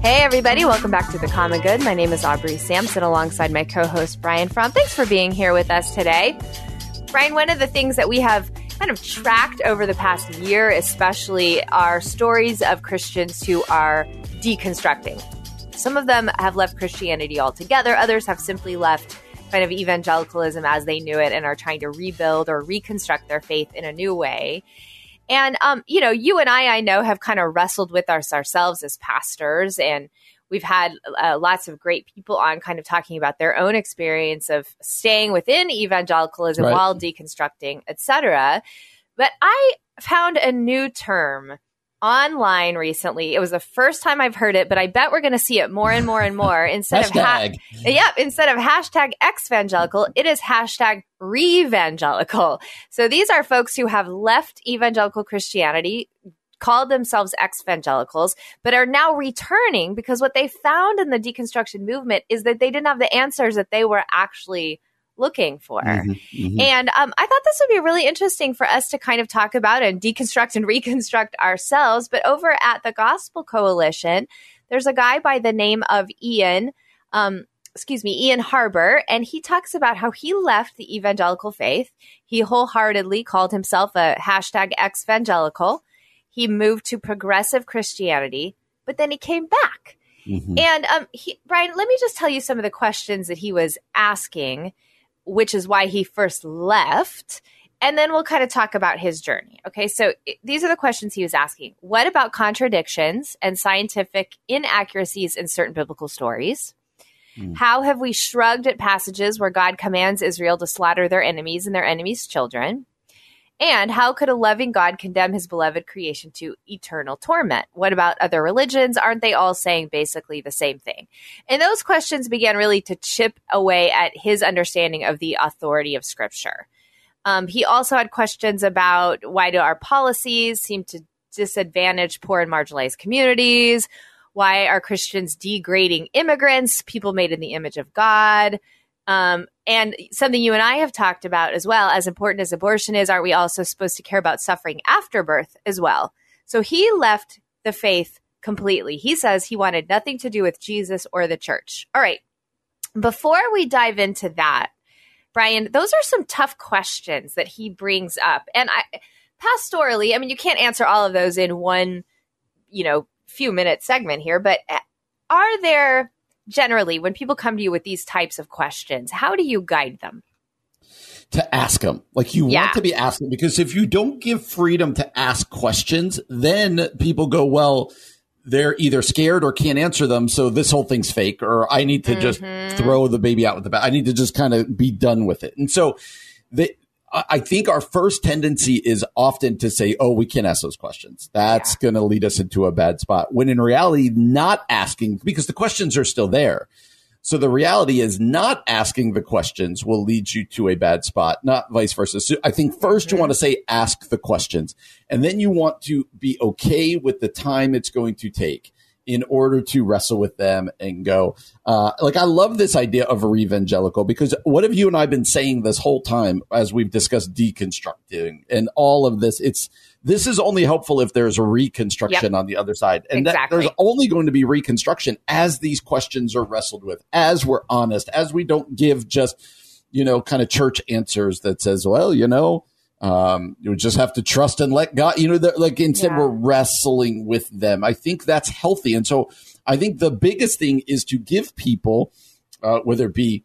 Hey, everybody, welcome back to The Common Good. My name is Aubrey Sampson alongside my co host, Brian Fromm. Thanks for being here with us today. Brian, one of the things that we have kind of tracked over the past year, especially, are stories of Christians who are deconstructing. Some of them have left Christianity altogether, others have simply left kind of evangelicalism as they knew it and are trying to rebuild or reconstruct their faith in a new way. And, um, you know, you and I, I know, have kind of wrestled with us ourselves as pastors, and we've had uh, lots of great people on kind of talking about their own experience of staying within evangelicalism right. while deconstructing, etc. But I found a new term online recently. It was the first time I've heard it, but I bet we're going to see it more and more and more. Instead of ha- yep, instead of hashtag evangelical, it is hashtag revangelical. So these are folks who have left evangelical Christianity, called themselves evangelicals, but are now returning because what they found in the deconstruction movement is that they didn't have the answers that they were actually looking for. Mm-hmm, mm-hmm. And um, I thought this would be really interesting for us to kind of talk about and deconstruct and reconstruct ourselves. But over at the Gospel Coalition, there's a guy by the name of Ian. Um, excuse me, Ian Harber, and he talks about how he left the evangelical faith. He wholeheartedly called himself a hashtag evangelical. He moved to progressive Christianity, but then he came back. Mm-hmm. And um, he, Brian, let me just tell you some of the questions that he was asking which is why he first left. And then we'll kind of talk about his journey. Okay, so these are the questions he was asking. What about contradictions and scientific inaccuracies in certain biblical stories? Mm. How have we shrugged at passages where God commands Israel to slaughter their enemies and their enemies' children? And how could a loving God condemn his beloved creation to eternal torment? What about other religions? Aren't they all saying basically the same thing? And those questions began really to chip away at his understanding of the authority of Scripture. Um, he also had questions about why do our policies seem to disadvantage poor and marginalized communities? Why are Christians degrading immigrants, people made in the image of God? Um, and something you and I have talked about as well, as important as abortion is, aren't we also supposed to care about suffering after birth as well? So he left the faith completely. He says he wanted nothing to do with Jesus or the church. All right. Before we dive into that, Brian, those are some tough questions that he brings up. And I pastorally, I mean, you can't answer all of those in one, you know, few minute segment here, but eh, are there generally when people come to you with these types of questions how do you guide them to ask them like you yeah. want to be asking because if you don't give freedom to ask questions then people go well they're either scared or can't answer them so this whole thing's fake or i need to mm-hmm. just throw the baby out with the bath i need to just kind of be done with it and so the I think our first tendency is often to say, oh, we can't ask those questions. That's yeah. going to lead us into a bad spot. When in reality, not asking, because the questions are still there. So the reality is not asking the questions will lead you to a bad spot, not vice versa. So I think 1st mm-hmm. you want to say, ask the questions. And then you want to be okay with the time it's going to take in order to wrestle with them and go, uh, like, I love this idea of a revangelical because what have you and I been saying this whole time as we've discussed deconstructing and all of this? It's, this is only helpful if there's a reconstruction yep. on the other side. And exactly. that there's only going to be reconstruction as these questions are wrestled with, as we're honest, as we don't give just, you know, kind of church answers that says, well, you know, um, you just have to trust and let God, you know, like instead yeah. we're wrestling with them. I think that's healthy. And so I think the biggest thing is to give people, uh, whether it be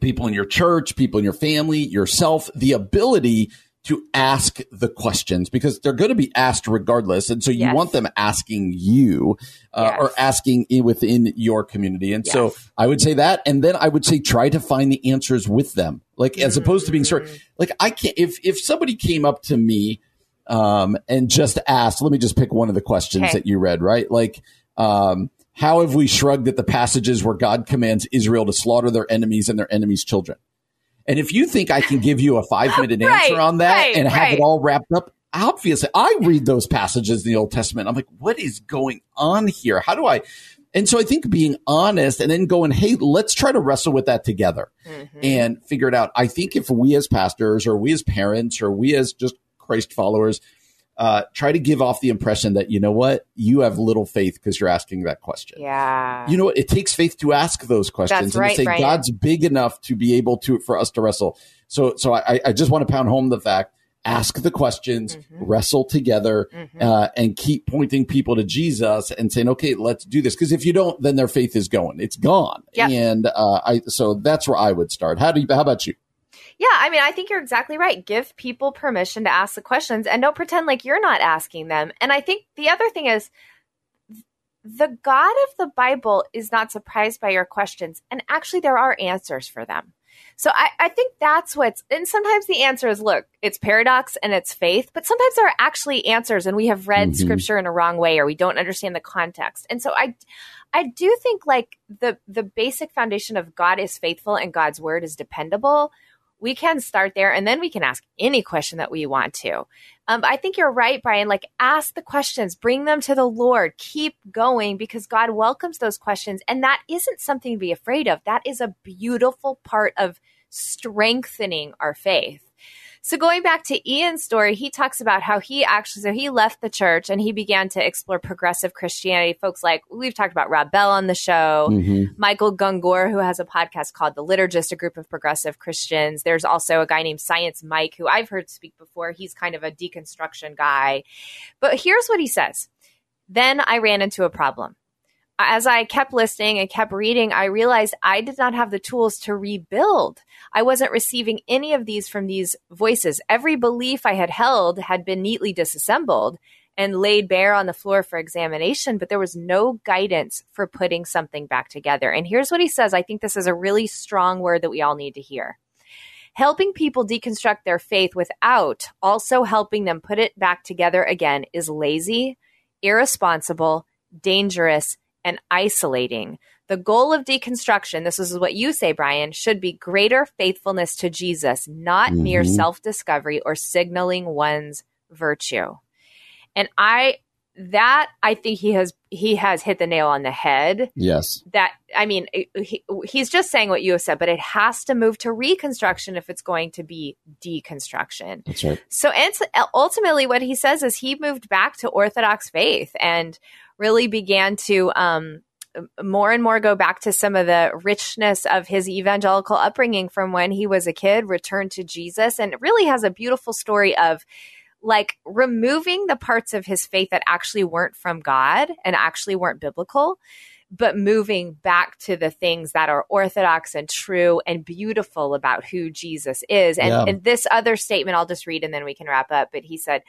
people in your church, people in your family, yourself, the ability to ask the questions because they're going to be asked regardless. And so you yes. want them asking you uh, yes. or asking within your community. And yes. so I would say that. And then I would say try to find the answers with them. Like as opposed to being sort mm. like I can't, if, if somebody came up to me um, and just ask. Let me just pick one of the questions okay. that you read, right? Like, um, how have we shrugged at the passages where God commands Israel to slaughter their enemies and their enemies' children? And if you think I can give you a five minute right, answer on that right, and have right. it all wrapped up, obviously I read those passages in the Old Testament. I'm like, what is going on here? How do I? And so I think being honest and then going, hey, let's try to wrestle with that together mm-hmm. and figure it out. I think if we as pastors or we as parents or we as just Christ followers uh, try to give off the impression that you know what you have little faith because you're asking that question. Yeah, you know what? It takes faith to ask those questions That's and right, to say Brian. God's big enough to be able to for us to wrestle. So, so I, I just want to pound home the fact: ask the questions, mm-hmm. wrestle together, mm-hmm. uh, and keep pointing people to Jesus and saying, "Okay, let's do this." Because if you don't, then their faith is going; it's gone. Yep. And uh, I so that's where I would start. How do you? How about you? Yeah, I mean, I think you're exactly right. Give people permission to ask the questions and don't pretend like you're not asking them. And I think the other thing is the God of the Bible is not surprised by your questions. And actually, there are answers for them. So I, I think that's what's, and sometimes the answer is look, it's paradox and it's faith, but sometimes there are actually answers and we have read mm-hmm. scripture in a wrong way or we don't understand the context. And so I, I do think like the, the basic foundation of God is faithful and God's word is dependable we can start there and then we can ask any question that we want to. Um, I think you're right, Brian. Like, ask the questions, bring them to the Lord, keep going because God welcomes those questions. And that isn't something to be afraid of. That is a beautiful part of strengthening our faith. So going back to Ian's story, he talks about how he actually so he left the church and he began to explore progressive Christianity. Folks like we've talked about Rob Bell on the show, mm-hmm. Michael Gungor, who has a podcast called The Liturgist, a group of progressive Christians. There's also a guy named Science Mike, who I've heard speak before. He's kind of a deconstruction guy. But here's what he says. Then I ran into a problem as I kept listening and kept reading, I realized I did not have the tools to rebuild. I wasn't receiving any of these from these voices. Every belief I had held had been neatly disassembled and laid bare on the floor for examination, but there was no guidance for putting something back together. And here's what he says I think this is a really strong word that we all need to hear. Helping people deconstruct their faith without also helping them put it back together again is lazy, irresponsible, dangerous, and isolating. The goal of deconstruction, this is what you say, Brian, should be greater faithfulness to Jesus, not mm-hmm. mere self discovery or signaling one's virtue. And I, that I think he has he has hit the nail on the head. Yes. That I mean he, he's just saying what you have said, but it has to move to reconstruction if it's going to be deconstruction. That's right. So and ultimately what he says is he moved back to orthodox faith and really began to um, more and more go back to some of the richness of his evangelical upbringing from when he was a kid, return to Jesus, and it really has a beautiful story of like removing the parts of his faith that actually weren't from God and actually weren't biblical, but moving back to the things that are orthodox and true and beautiful about who Jesus is. And, yeah. and this other statement I'll just read and then we can wrap up. But he said,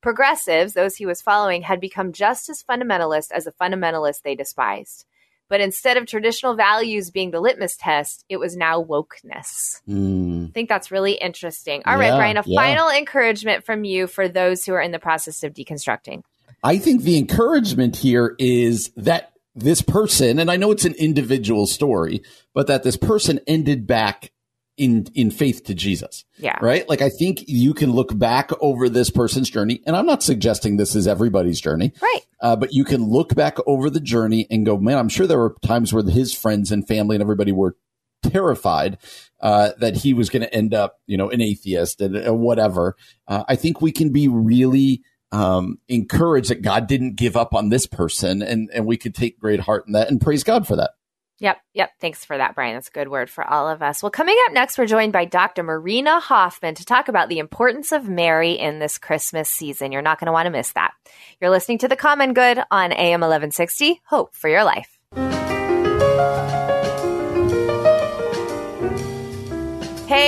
Progressives, those he was following, had become just as fundamentalist as the fundamentalists they despised. But instead of traditional values being the litmus test, it was now wokeness. Mm. I think that's really interesting. All yeah, right, Brian, a yeah. final encouragement from you for those who are in the process of deconstructing. I think the encouragement here is that this person, and I know it's an individual story, but that this person ended back in in faith to Jesus. Yeah. Right? Like I think you can look back over this person's journey and I'm not suggesting this is everybody's journey. Right. Uh, but you can look back over the journey and go, "Man, I'm sure there were times where his friends and family and everybody were terrified uh, that he was going to end up, you know, an atheist and uh, whatever." Uh, I think we can be really um, encouraged that God didn't give up on this person and and we could take great heart in that and praise God for that. Yep, yep. Thanks for that, Brian. That's a good word for all of us. Well, coming up next, we're joined by Dr. Marina Hofman to talk about the importance of Mary in this Christmas season. You're not going to want to miss that. You're listening to The Common Good on AM 1160. Hope for your life.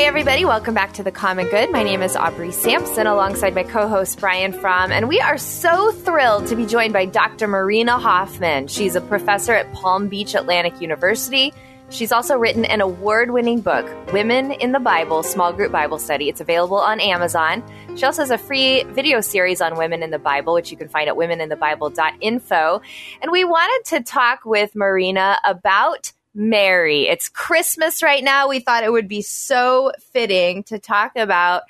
Hey, everybody, welcome back to The Common Good. My name is Aubrey Sampson alongside my co host Brian Fromm, and we are so thrilled to be joined by Dr. Marina Hofman. She's a professor at Palm Beach Atlantic University She's also written an award winning book, Women in the Bible Small Group Bible Study. It's available on Amazon. She also has a free video series on women in the Bible, which you can find at womeninthebible.info. And we wanted to talk with Marina about Mary. It's Christmas right now. We thought it would be so fitting to talk about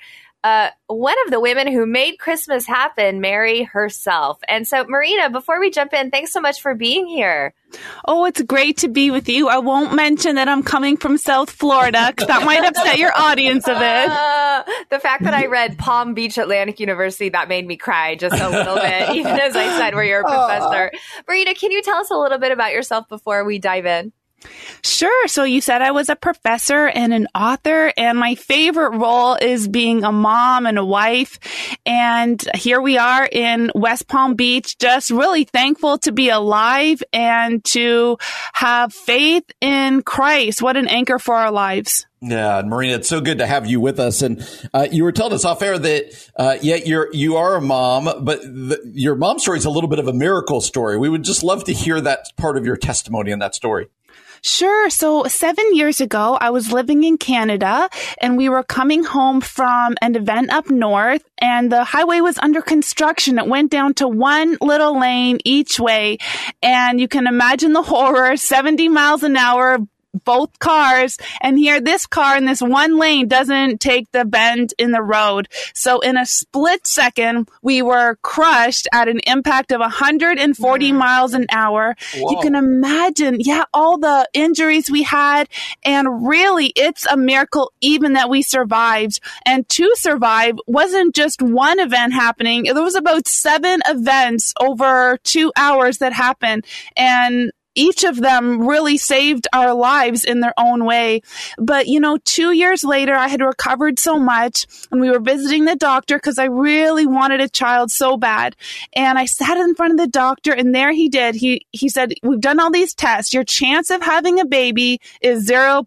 uh, one of the women who made Christmas happen, Mary herself. And so, Marina, before we jump in, thanks so much for being here. Oh, it's great to be with you. I won't mention that I'm coming from South Florida because that might upset your audience a bit. Uh, the fact that I read Palm Beach Atlantic University, that made me cry just a little bit, even as I said where you're a professor. Marina, can you tell us a little bit about yourself before we dive in? Sure. So you said I was a professor and an author, and my favorite role is being a mom and a wife. And here we are in West Palm Beach, just really thankful to be alive and to have faith in Christ. What an anchor for our lives. Yeah, Marina, it's so good to have you with us. And uh, you were telling us off air that uh, yeah, you're you are a mom, but the, your mom story is a little bit of a miracle story. We would just love to hear that part of your testimony and that story. Sure. So seven years ago, I was living in Canada and we were coming home from an event up north and the highway was under construction. It went down to one little lane each way. And you can imagine the horror, 70 miles an hour, both cars and here this car in this one lane doesn't take the bend in the road. So in a split second, we were crushed at an impact of 140 mm. miles an hour. Whoa. You can imagine, yeah, all the injuries we had. And really, it's a miracle even that we survived. And to survive wasn't just one event happening. There was about seven events over two hours that happened. And each of them really saved our lives in their own way. But, you know, two years later, I had recovered so much and we were visiting the doctor because I really wanted a child so bad. And I sat in front of the doctor and there he did. He, he said, we've done all these tests. Your chance of having a baby is 0.00001.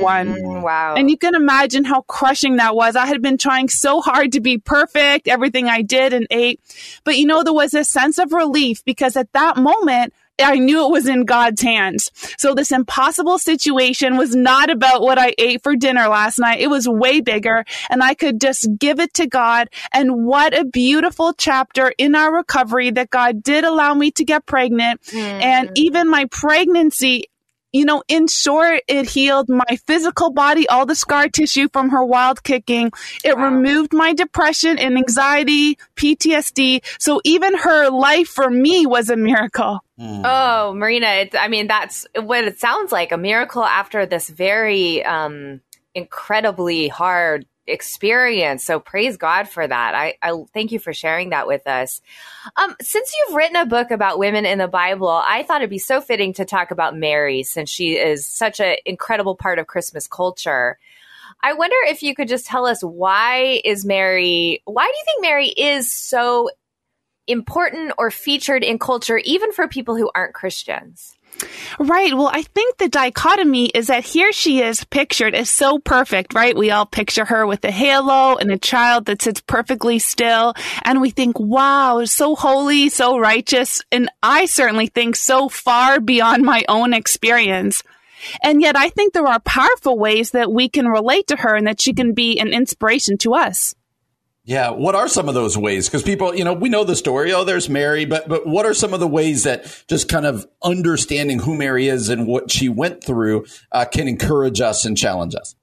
Mm, wow. And you can imagine how crushing that was. I had been trying so hard to be perfect, everything I did and ate. But, you know, there was a sense of relief because at that moment, I knew it was in God's hands. So this impossible situation was not about what I ate for dinner last night. It was way bigger and I could just give it to God. And what a beautiful chapter in our recovery that God did allow me to get pregnant. Mm. And even my pregnancy you know, in short, it healed my physical body, all the scar tissue from her wild kicking. It wow. removed my depression and anxiety, PTSD. So even her life for me was a miracle. Mm. Oh, Marina, it, I mean, that's what it sounds like a miracle after this very um, incredibly hard experience. So praise God for that. I, I thank you for sharing that with us. Um, since you've written a book about women in the Bible, I thought it'd be so fitting to talk about Mary since she is such an incredible part of Christmas culture. I wonder if you could just tell us why is Mary, why do you think Mary is so important or featured in culture, even for people who aren't Christians? Right. Well, I think the dichotomy is that here she is pictured as so perfect, right? We all picture her with a halo and a child that sits perfectly still. And we think, wow, so holy, so righteous. And I certainly think so far beyond my own experience. And yet I think there are powerful ways that we can relate to her and that she can be an inspiration to us. Yeah, what are some of those ways? Because people, you know, we know the story. Oh, there's Mary, but but what are some of the ways that just kind of understanding who Mary is and what she went through uh, can encourage us and challenge us?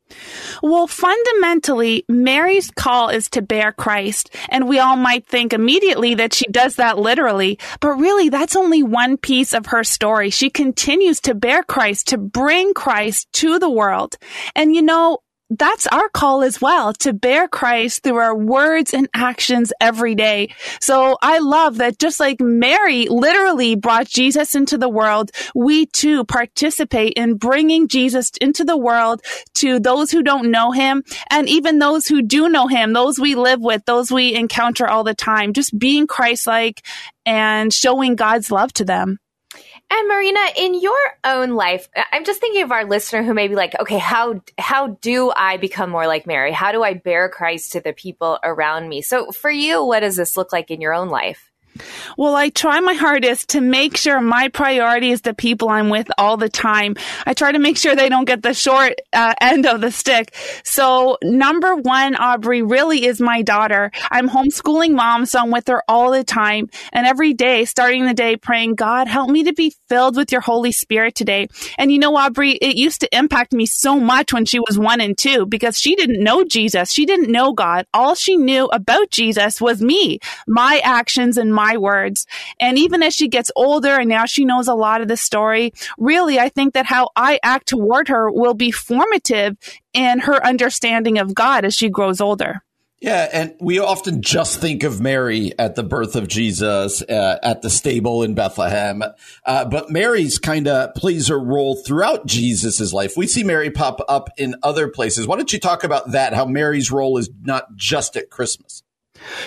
Well, fundamentally, Mary's call is to bear Christ. And we all might think immediately that she does that literally, but really that's only one piece of her story. She continues to bear Christ, to bring Christ to the world. And you know, that's our call as well to bear Christ through our words and actions every day. So I love that just like Mary literally brought Jesus into the world, we too participate in bringing Jesus into the world to those who don't know him and even those who do know him, those we live with, those we encounter all the time, just being Christ-like and showing God's love to them. And Marina, in your own life, I'm just thinking of our listener who may be like, okay, how how do I become more like Mary? How do I bear Christ to the people around me? So for you, what does this look like in your own life? Well, I try my hardest to make sure my priority is the people I'm with all the time. I try to make sure they don't get the short uh, end of the stick. So number one, Aubrey, really is my daughter. I'm homeschooling mom, so I'm with her all the time. And every day, starting the day, praying, God, help me to be filled with your Holy Spirit today. And you know, Aubrey, it used to impact me so much when she was one and two because she didn't know Jesus. She didn't know God. All she knew about Jesus was me, my actions and my words. And even as she gets older and now she knows a lot of the story, really, I think that how I act toward her will be formative in her understanding of God as she grows older. Yeah, and we often just think of Mary at the birth of Jesus uh, at the stable in Bethlehem, uh, but Mary's kind of plays a role throughout Jesus's life. We see Mary pop up in other places. Why don't you talk about that? How Mary's role is not just at Christmas.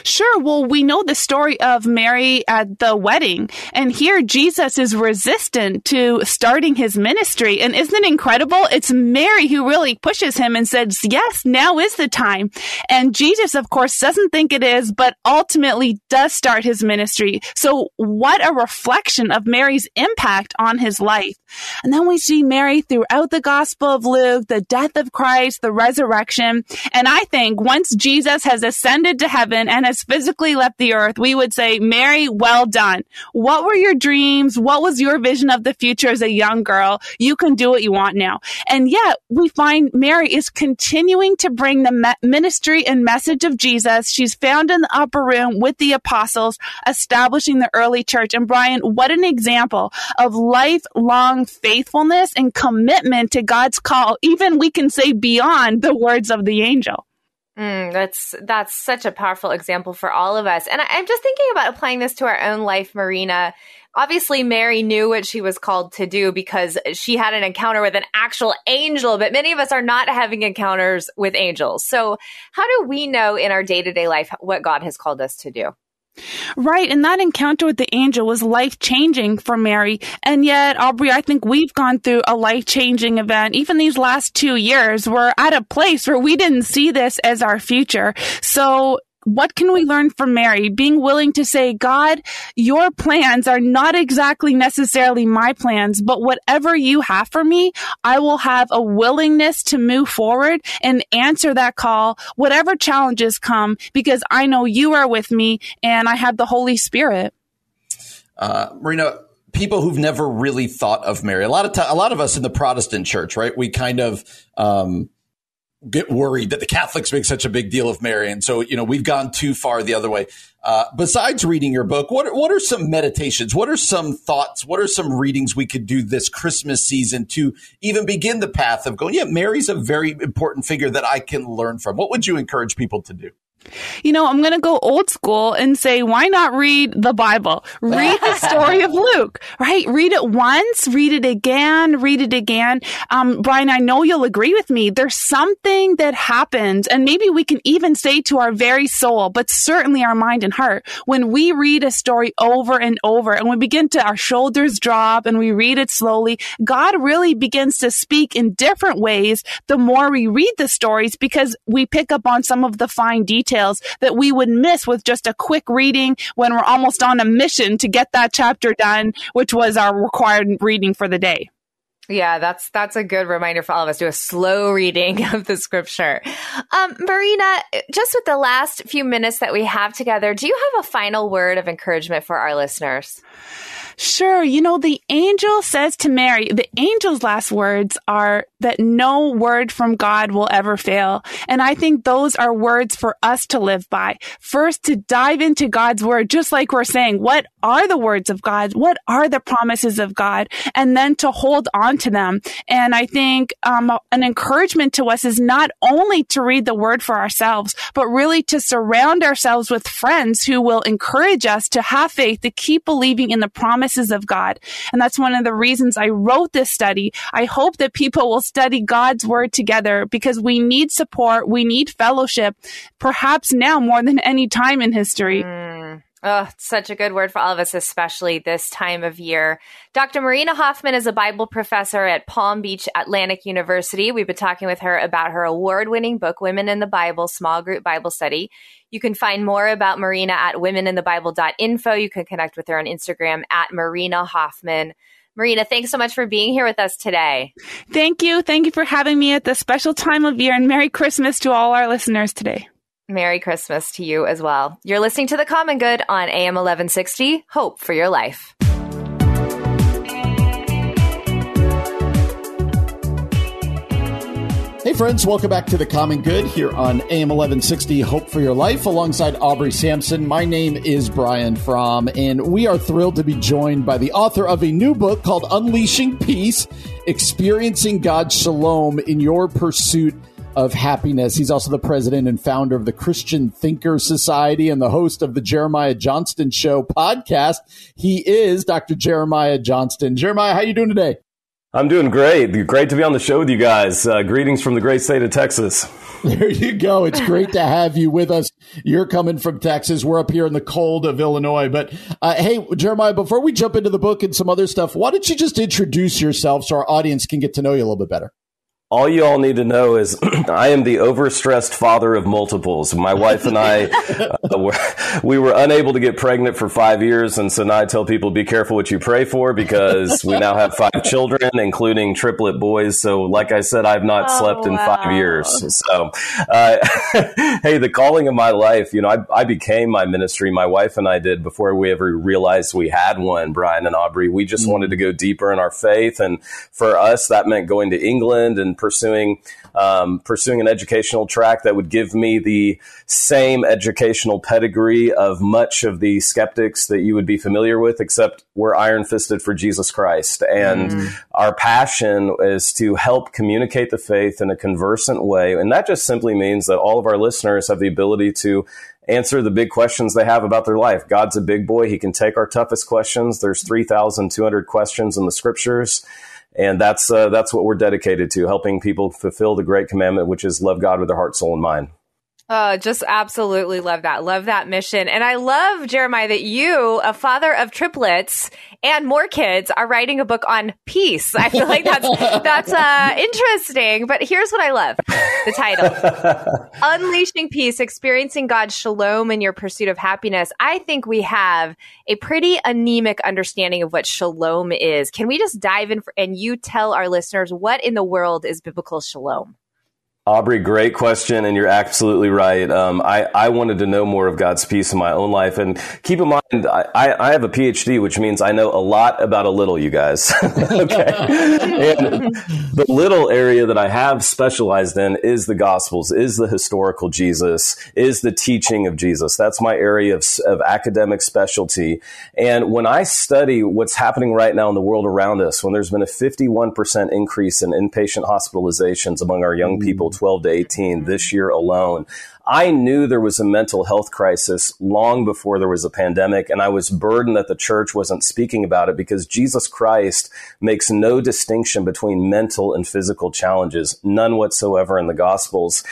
Sure. Well, we know the story of Mary at the wedding, and here Jesus is resistant to starting his ministry. And isn't it incredible? It's Mary who really pushes him and says, Yes, now is the time. And Jesus, of course, doesn't think it is, but ultimately does start his ministry. So, what a reflection of Mary's impact on his life. And then we see Mary throughout the Gospel of Luke, the death of Christ, the resurrection. And I think once Jesus has ascended to heaven, and has physically left the earth, we would say, Mary, well done. What were your dreams? What was your vision of the future as a young girl? You can do what you want now. And yet we find Mary is continuing to bring the ministry and message of Jesus. She's found in the upper room with the apostles, establishing the early church. And Brian, what an example of lifelong faithfulness and commitment to God's call, even we can say beyond the words of the angel. Mm, that's that's such a powerful example for all of us. And I, I'm just thinking about applying this to our own life, Marina. Obviously, Mary knew what she was called to do because she had an encounter with an actual angel, but many of us are not having encounters with angels. So, how do we know in our day to day life what God has called us to do? Right. And that encounter with the angel was life changing for Mary. And yet, Aubrey, I think we've gone through a life changing event. Even these last two years, we're at a place where we didn't see this as our future. So what can we learn from Mary? Being willing to say, God, your plans are not exactly necessarily my plans, but whatever you have for me, I will have a willingness to move forward and answer that call, whatever challenges come, because I know you are with me and I have the Holy Spirit. Uh, Marina, people who've never really thought of Mary, a lot of a lot of us in the Protestant church, right? We kind of, um, get worried that the Catholics make such a big deal of Mary. And so, you know, we've gone too far the other way. Uh, besides reading your book, what what are some meditations? What are some thoughts? What are some readings we could do this Christmas season to even begin the path of going, yeah, Mary's a very important figure that I can learn from? What would you encourage people to do? You know, I'm going to go old school and say, why not read the Bible? Read the story of Luke, right? Read it once, read it again, read it again. Um, Brian, I know you'll agree with me. There's something that happens, and maybe we can even say to our very soul, but certainly our mind and heart, when we read a story over and over and we begin to, our shoulders drop and we read it slowly, God really begins to speak in different ways the more we read the stories because we pick up on some of the fine details details that we would miss with just a quick reading when we're almost on a mission to get that chapter done, which was our required reading for the day. Yeah, that's that's a good reminder for all of us. Do a slow reading of the scripture. Um, Marina, just with the last few minutes that we have together, do you have a final word of encouragement for our listeners? Sure. You know, the angel says to Mary, the angel's last words are that no word from God will ever fail. And I think those are words for us to live by. First, to dive into God's word, just like we're saying, what are the words of God? What are the promises of God? And then to hold on to them. And I think um, an encouragement to us is not only to read the word for ourselves, but really to surround ourselves with friends who will encourage us to have faith, to keep believing in the promises of God. And that's one of the reasons I wrote this study. I hope that people will study God's word together because we need support. We need fellowship, perhaps now more than any time in history. Mm. Oh, such a good word for all of us, especially this time of year. Dr. Marina Hofman is a Bible professor at Palm Beach Atlantic University. We've been talking with her about her award winning book, Women in the Bible Small Group Bible Study. You can find more about Marina at womeninthebible.info. You can connect with her on Instagram at Marina Hofman. Marina, thanks so much for being here with us today. Thank you. Thank you for having me at this special time of year, and Merry Christmas to all our listeners today. Merry Christmas to you as well. You're listening to The Common Good on AM 1160. Hope for your life. Hey, friends, welcome back to The Common Good here on AM 1160 Hope for Your Life alongside Aubrey Sampson. My name is Brian Fromm, and we are thrilled to be joined by the author of a new book called Unleashing Peace Experiencing God's Shalom in Your Pursuit of happiness. He's also the president and founder of the Christian Thinker Society and the host of the Jeremiah Johnston Show podcast. He is Dr. Jeremiah Johnston. Jeremiah, how you doing today? I'm doing great. Great to be on the show with you guys. Uh, greetings from the great state of Texas. There you go. It's great to have you with us. You're coming from Texas. We're up here in the cold of Illinois. But uh, hey, Jeremiah, before we jump into the book and some other stuff, why don't you just introduce yourself so our audience can get to know you a little bit better? All you all need to know is I am the overstressed father of multiples. My wife and I, uh, were, we were unable to get pregnant for five years. And so now I tell people, be careful what you pray for because we now have five children, including triplet boys. So like I said, I've not oh, slept in wow. five years. So, uh, hey, the calling of my life, you know, I, I became my ministry. My wife and I did before we ever realized we had one, Brian and Aubrey. We just mm-hmm. wanted to go deeper in our faith. And for us, that meant going to England and pursuing um, pursuing an educational track that would give me the same educational pedigree of much of the skeptics that you would be familiar with, except we're iron fisted for Jesus Christ. And mm. our passion is to help communicate the faith in a conversant way. And that just simply means that all of our listeners have the ability to answer the big questions they have about their life. God's a big boy. He can take our toughest questions. There's 3,200 questions in the scriptures and that's uh, that's what we're dedicated to helping people fulfill the great commandment which is love god with their heart soul and mind Oh, just absolutely love that. Love that mission. And I love, Jeremiah, that you, a father of triplets and more kids, are writing a book on peace. I feel like that's, that's, uh, interesting. But here's what I love. The title. Unleashing Peace, Experiencing God's Shalom in Your Pursuit of Happiness. I think we have a pretty anemic understanding of what shalom is. Can we just dive in for, and you tell our listeners what in the world is biblical shalom? Aubrey, great question, and you're absolutely right. Um, I, I wanted to know more of God's peace in my own life, and keep in mind, I, I have a PhD, which means I know a lot about a little. You guys, okay? and the little area that I have specialized in is the Gospels, is the historical Jesus, is the teaching of Jesus. That's my area of, of academic specialty. And when I study what's happening right now in the world around us, when there's been a 51% increase in inpatient hospitalizations among our young people 12 to 18 this year alone. I knew there was a mental health crisis long before there was a pandemic, and I was burdened that the church wasn't speaking about it because Jesus Christ makes no distinction between mental and physical challenges, none whatsoever in the Gospels.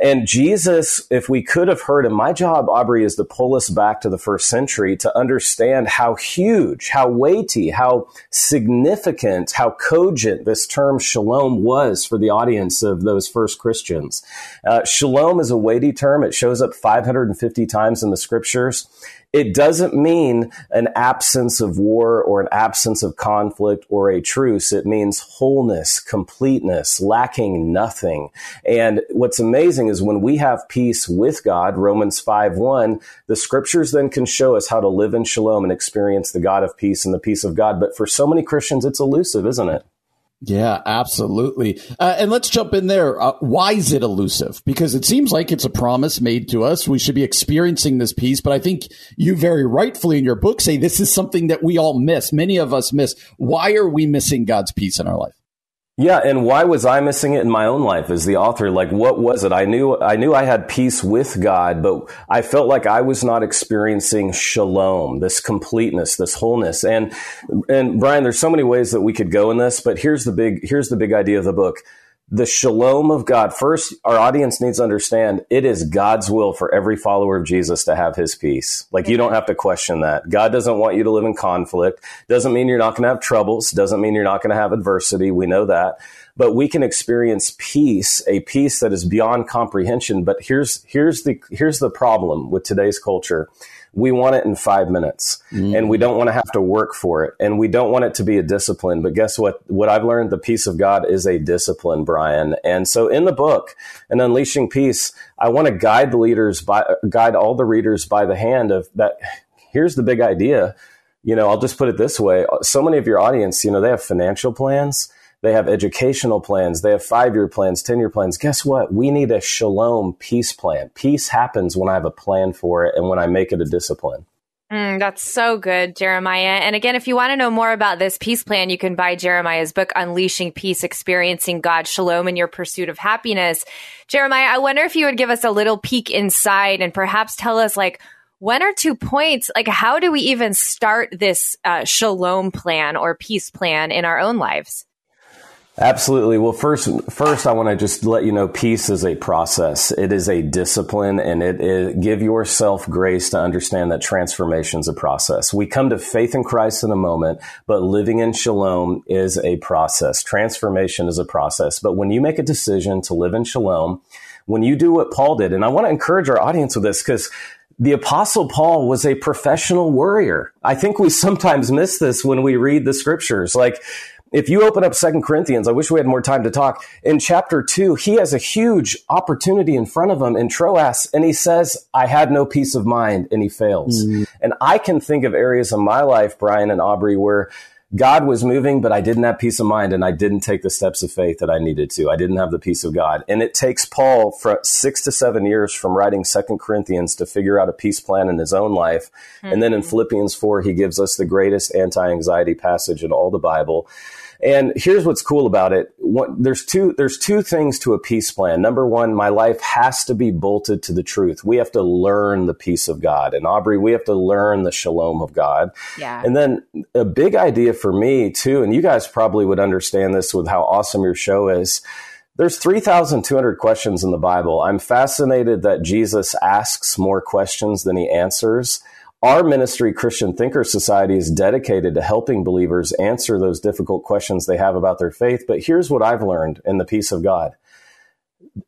And Jesus, if we could have heard him, my job, Aubrey, is to pull us back to the first century to understand how huge, how weighty, how significant, how cogent this term shalom was for the audience of those first Christians. Uh, shalom is a weighty term. It shows up 550 times in the scriptures. It doesn't mean an absence of war or an absence of conflict or a truce. It means wholeness, completeness, lacking nothing. And what's amazing is when we have peace with God, Romans 5 1, the scriptures then can show us how to live in shalom and experience the God of peace and the peace of God. But for so many Christians, it's elusive, isn't it? Yeah, absolutely. Uh, and let's jump in there. Uh, why is it elusive? Because it seems like it's a promise made to us. We should be experiencing this peace. But I think you very rightfully in your book say this is something that we all miss. Many of us miss. Why are we missing God's peace in our life? Yeah, and why was I missing it in my own life as the author? Like what was it? I knew I knew I had peace with God, but I felt like I was not experiencing shalom, this completeness, this wholeness. And and Brian, there's so many ways that we could go in this, but here's the big here's the big idea of the book. The shalom of God. First, our audience needs to understand it is God's will for every follower of Jesus to have his peace. Like you don't have to question that. God doesn't want you to live in conflict. Doesn't mean you're not going to have troubles. Doesn't mean you're not going to have adversity. We know that. But we can experience peace, a peace that is beyond comprehension. But here's, here's the, here's the problem with today's culture we want it in five minutes mm-hmm. and we don't want to have to work for it and we don't want it to be a discipline. But guess what? What I've learned, the peace of God is a discipline, Brian. And so in the book, and Unleashing Peace, I want to guide the leaders by, guide all the readers by the hand of that. Here's the big idea. You know, I'll just put it this way. So many of your audience, you know, they have financial plans they have educational plans. They have five year plans, 10 year plans. Guess what? We need a shalom peace plan. Peace happens when I have a plan for it and when I make it a discipline. Mm, that's so good, Jeremiah. And again, if you want to know more about this peace plan, you can buy Jeremiah's book, Unleashing Peace, Experiencing God's Shalom in Your Pursuit of Happiness. Jeremiah, I wonder if you would give us a little peek inside and perhaps tell us, like, one or two points, like, how do we even start this uh, shalom plan or peace plan in our own lives? Absolutely. Well, first, first, I want to just let you know peace is a process. It is a discipline and it is give yourself grace to understand that transformation is a process. We come to faith in Christ in a moment, but living in shalom is a process. Transformation is a process. But when you make a decision to live in shalom, when you do what Paul did, and I want to encourage our audience with this because the apostle Paul was a professional warrior. I think we sometimes miss this when we read the scriptures. Like, if you open up Second Corinthians, I wish we had more time to talk. In chapter two, he has a huge opportunity in front of him in Troas, and he says, I had no peace of mind, and he fails. Mm-hmm. And I can think of areas in my life, Brian and Aubrey, where God was moving, but I didn't have peace of mind and I didn't take the steps of faith that I needed to. I didn't have the peace of God. And it takes Paul for six to seven years from writing Second Corinthians to figure out a peace plan in his own life. Mm-hmm. And then in Philippians 4, he gives us the greatest anti anxiety passage in all the Bible. And here's what's cool about it. What, there's two, there's two things to a peace plan. Number one, my life has to be bolted to the truth. We have to learn the peace of God. And Aubrey, we have to learn the shalom of God. Yeah. And then a big idea for me too, and you guys probably would understand this with how awesome your show is. There's 3,200 questions in the Bible. I'm fascinated that Jesus asks more questions than he answers. Our ministry, Christian Thinker Society, is dedicated to helping believers answer those difficult questions they have about their faith. But here's what I've learned in the peace of God.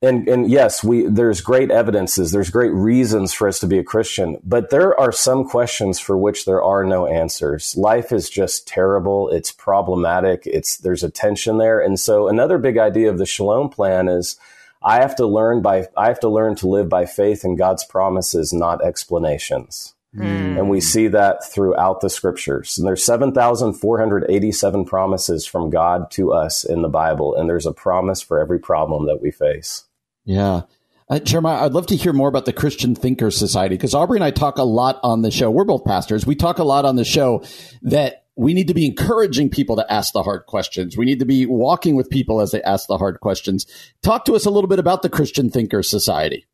And, and yes, we, there's great evidences, there's great reasons for us to be a Christian, but there are some questions for which there are no answers. Life is just terrible. It's problematic. It's, there's a tension there. And so another big idea of the Shalom plan is, I have to learn by I have to learn to live by faith in God's promises, not explanations. Mm. And we see that throughout the scriptures. And there's 7,487 promises from God to us in the Bible. And there's a promise for every problem that we face. Yeah. Uh, Jeremiah, I'd love to hear more about the Christian Thinker Society because Aubrey and I talk a lot on the show. We're both pastors. We talk a lot on the show that we need to be encouraging people to ask the hard questions. We need to be walking with people as they ask the hard questions. Talk to us a little bit about the Christian Thinker Society.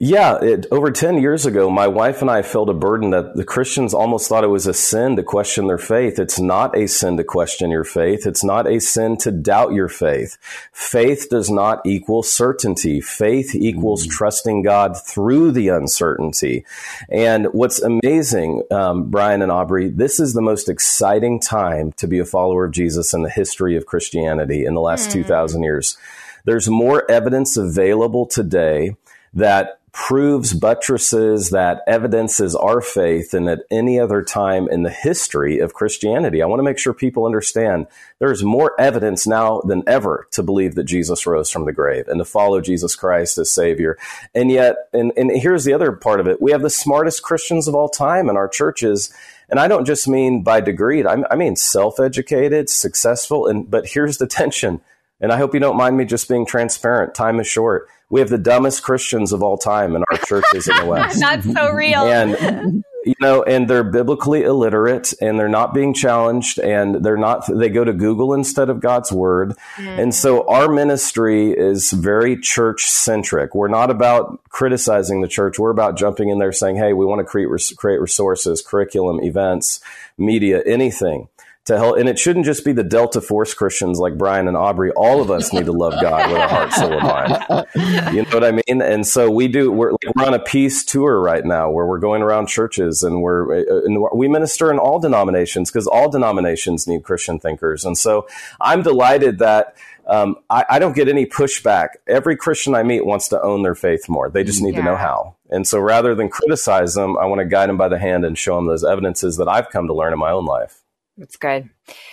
Yeah, it, over 10 years ago, my wife and I felt a burden that the Christians almost thought it was a sin to question their faith. It's not a sin to question your faith. It's not a sin to doubt your faith. Faith does not equal certainty. Faith equals mm-hmm. trusting God through the uncertainty. And what's amazing, um, Brian and Aubrey, this is the most exciting time to be a follower of Jesus in the history of Christianity in the last mm-hmm. 2,000 years. There's more evidence available today that proves, buttresses, that evidences our faith than at any other time in the history of Christianity. I want to make sure people understand there's more evidence now than ever to believe that Jesus rose from the grave and to follow Jesus Christ as Savior. And yet, and, and here's the other part of it we have the smartest Christians of all time in our churches. And I don't just mean by degree, I mean self educated, successful, and but here's the tension. And I hope you don't mind me just being transparent. Time is short we have the dumbest Christians of all time in our churches in the West. That's so real. And you know, and they're biblically illiterate and they're not being challenged and they're not they go to Google instead of God's word. Mm. And so our ministry is very church centric. We're not about criticizing the church. We're about jumping in there saying, "Hey, we want to create create resources, curriculum, events, media, anything." To help. And it shouldn't just be the Delta Force Christians like Brian and Aubrey. All of us need to love God with our heart, soul, and mind. You know what I mean? And so we do. We're, we're on a peace tour right now where we're going around churches and we're uh, and we minister in all denominations because all denominations need Christian thinkers. And so I'm delighted that. Um, I, I, don't get any pushback. Every Christian I meet wants to own their faith more. They just need yeah. to know how. And so rather than criticize them, I want to guide them by the hand and show them those evidences that I've come to learn in my own life. That's good.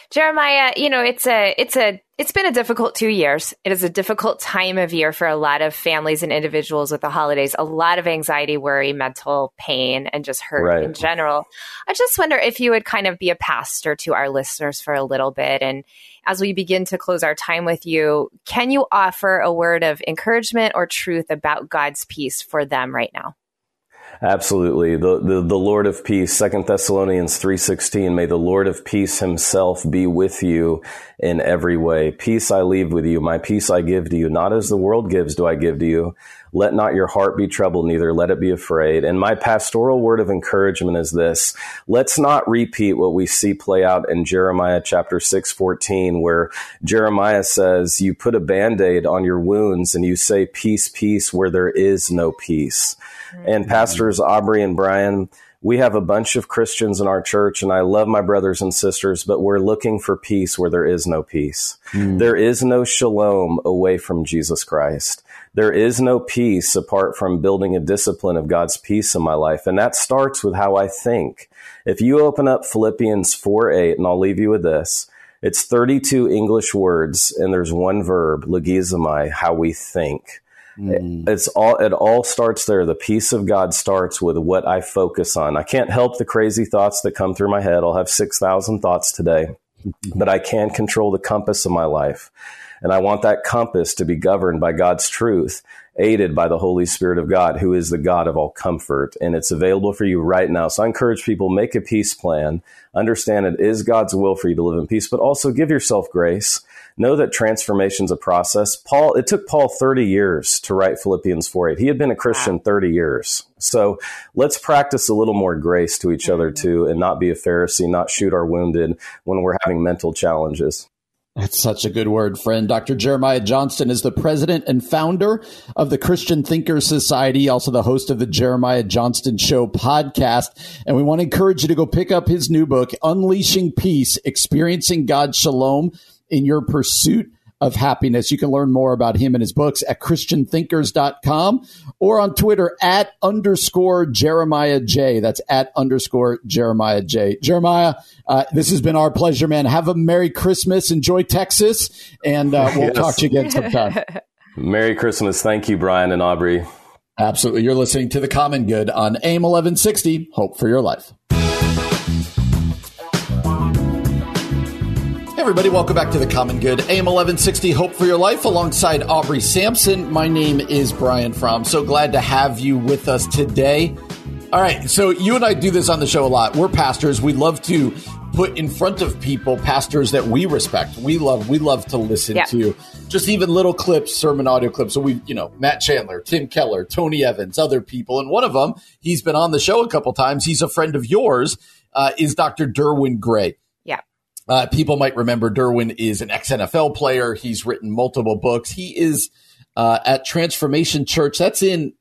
Jeremiah, you know, it's a it's a it's been a difficult 2 years. It is a difficult time of year for a lot of families and individuals with the holidays. A lot of anxiety, worry, mental pain and just hurt right. in general. I just wonder if you would kind of be a pastor to our listeners for a little bit and as we begin to close our time with you, can you offer a word of encouragement or truth about God's peace for them right now? Absolutely. The, the, the Lord of peace, Second Thessalonians 3.16, may the Lord of peace himself be with you in every way. Peace I leave with you. My peace I give to you. Not as the world gives do I give to you. Let not your heart be troubled, neither let it be afraid. And my pastoral word of encouragement is this. Let's not repeat what we see play out in Jeremiah chapter 6, 14, where Jeremiah says, you put a band-aid on your wounds and you say peace, peace where there is no peace. Mm-hmm. And pastors Aubrey and Brian, we have a bunch of Christians in our church, and I love my brothers and sisters, but we're looking for peace where there is no peace. Mm. There is no shalom away from Jesus Christ. There is no peace apart from building a discipline of God's peace in my life. And that starts with how I think. If you open up Philippians 4 8, and I'll leave you with this, it's 32 English words, and there's one verb, logizomai, how we think. Mm. It's all it all starts there. The peace of God starts with what I focus on. I can't help the crazy thoughts that come through my head. I'll have 6,000 thoughts today, but I can control the compass of my life. And I want that compass to be governed by God's truth, aided by the Holy Spirit of God, who is the God of all comfort. And it's available for you right now. So I encourage people, make a peace plan. Understand it is God's will for you to live in peace, but also give yourself grace know that transformation is a process. Paul, it took Paul 30 years to write Philippians 4 8. He had been a Christian 30 years. So let's practice a little more grace to each other mm-hmm. too and not be a Pharisee, not shoot our wounded when we're having mental challenges. That's such a good word, friend. Dr. Jeremiah Johnston is the president and founder of the Christian Thinkers Society, also the host of the Jeremiah Johnston Show podcast. And we want to encourage you to go pick up his new book, Unleashing Peace, Experiencing God's Shalom in your pursuit of happiness. You can learn more about him and his books at christianthinkers.com or on Twitter at underscore Jeremiah J. That's at underscore Jeremiah J. Jeremiah, uh, this has been our pleasure, man. Have a Merry Christmas. Enjoy Texas, and uh, we'll yes. talk to you again sometime. Merry Christmas. Thank you, Brian and Aubrey. Absolutely. You're listening to The Common Good on AM 1160. Hope for your life. Everybody. Welcome back to the Common Good. AM 1160 Hope for Your Life alongside Aubrey Sampson. My name is Brian Fromm. So glad to have you with us today. All right. So you and I do this on the show a lot. We're pastors. We love to put in front of people pastors that we respect. We love, we love to listen yeah. to just even little clips, sermon audio clips. So we, you know, Matt Chandler, Tim Keller, Tony Evans, other people. And one of them, he's been on the show a couple times. He's a friend of yours, uh, is Dr. Derwin Gray. Uh, people might remember Derwin is an ex NFL player. He's written multiple books. He is uh, at Transformation Church. That's in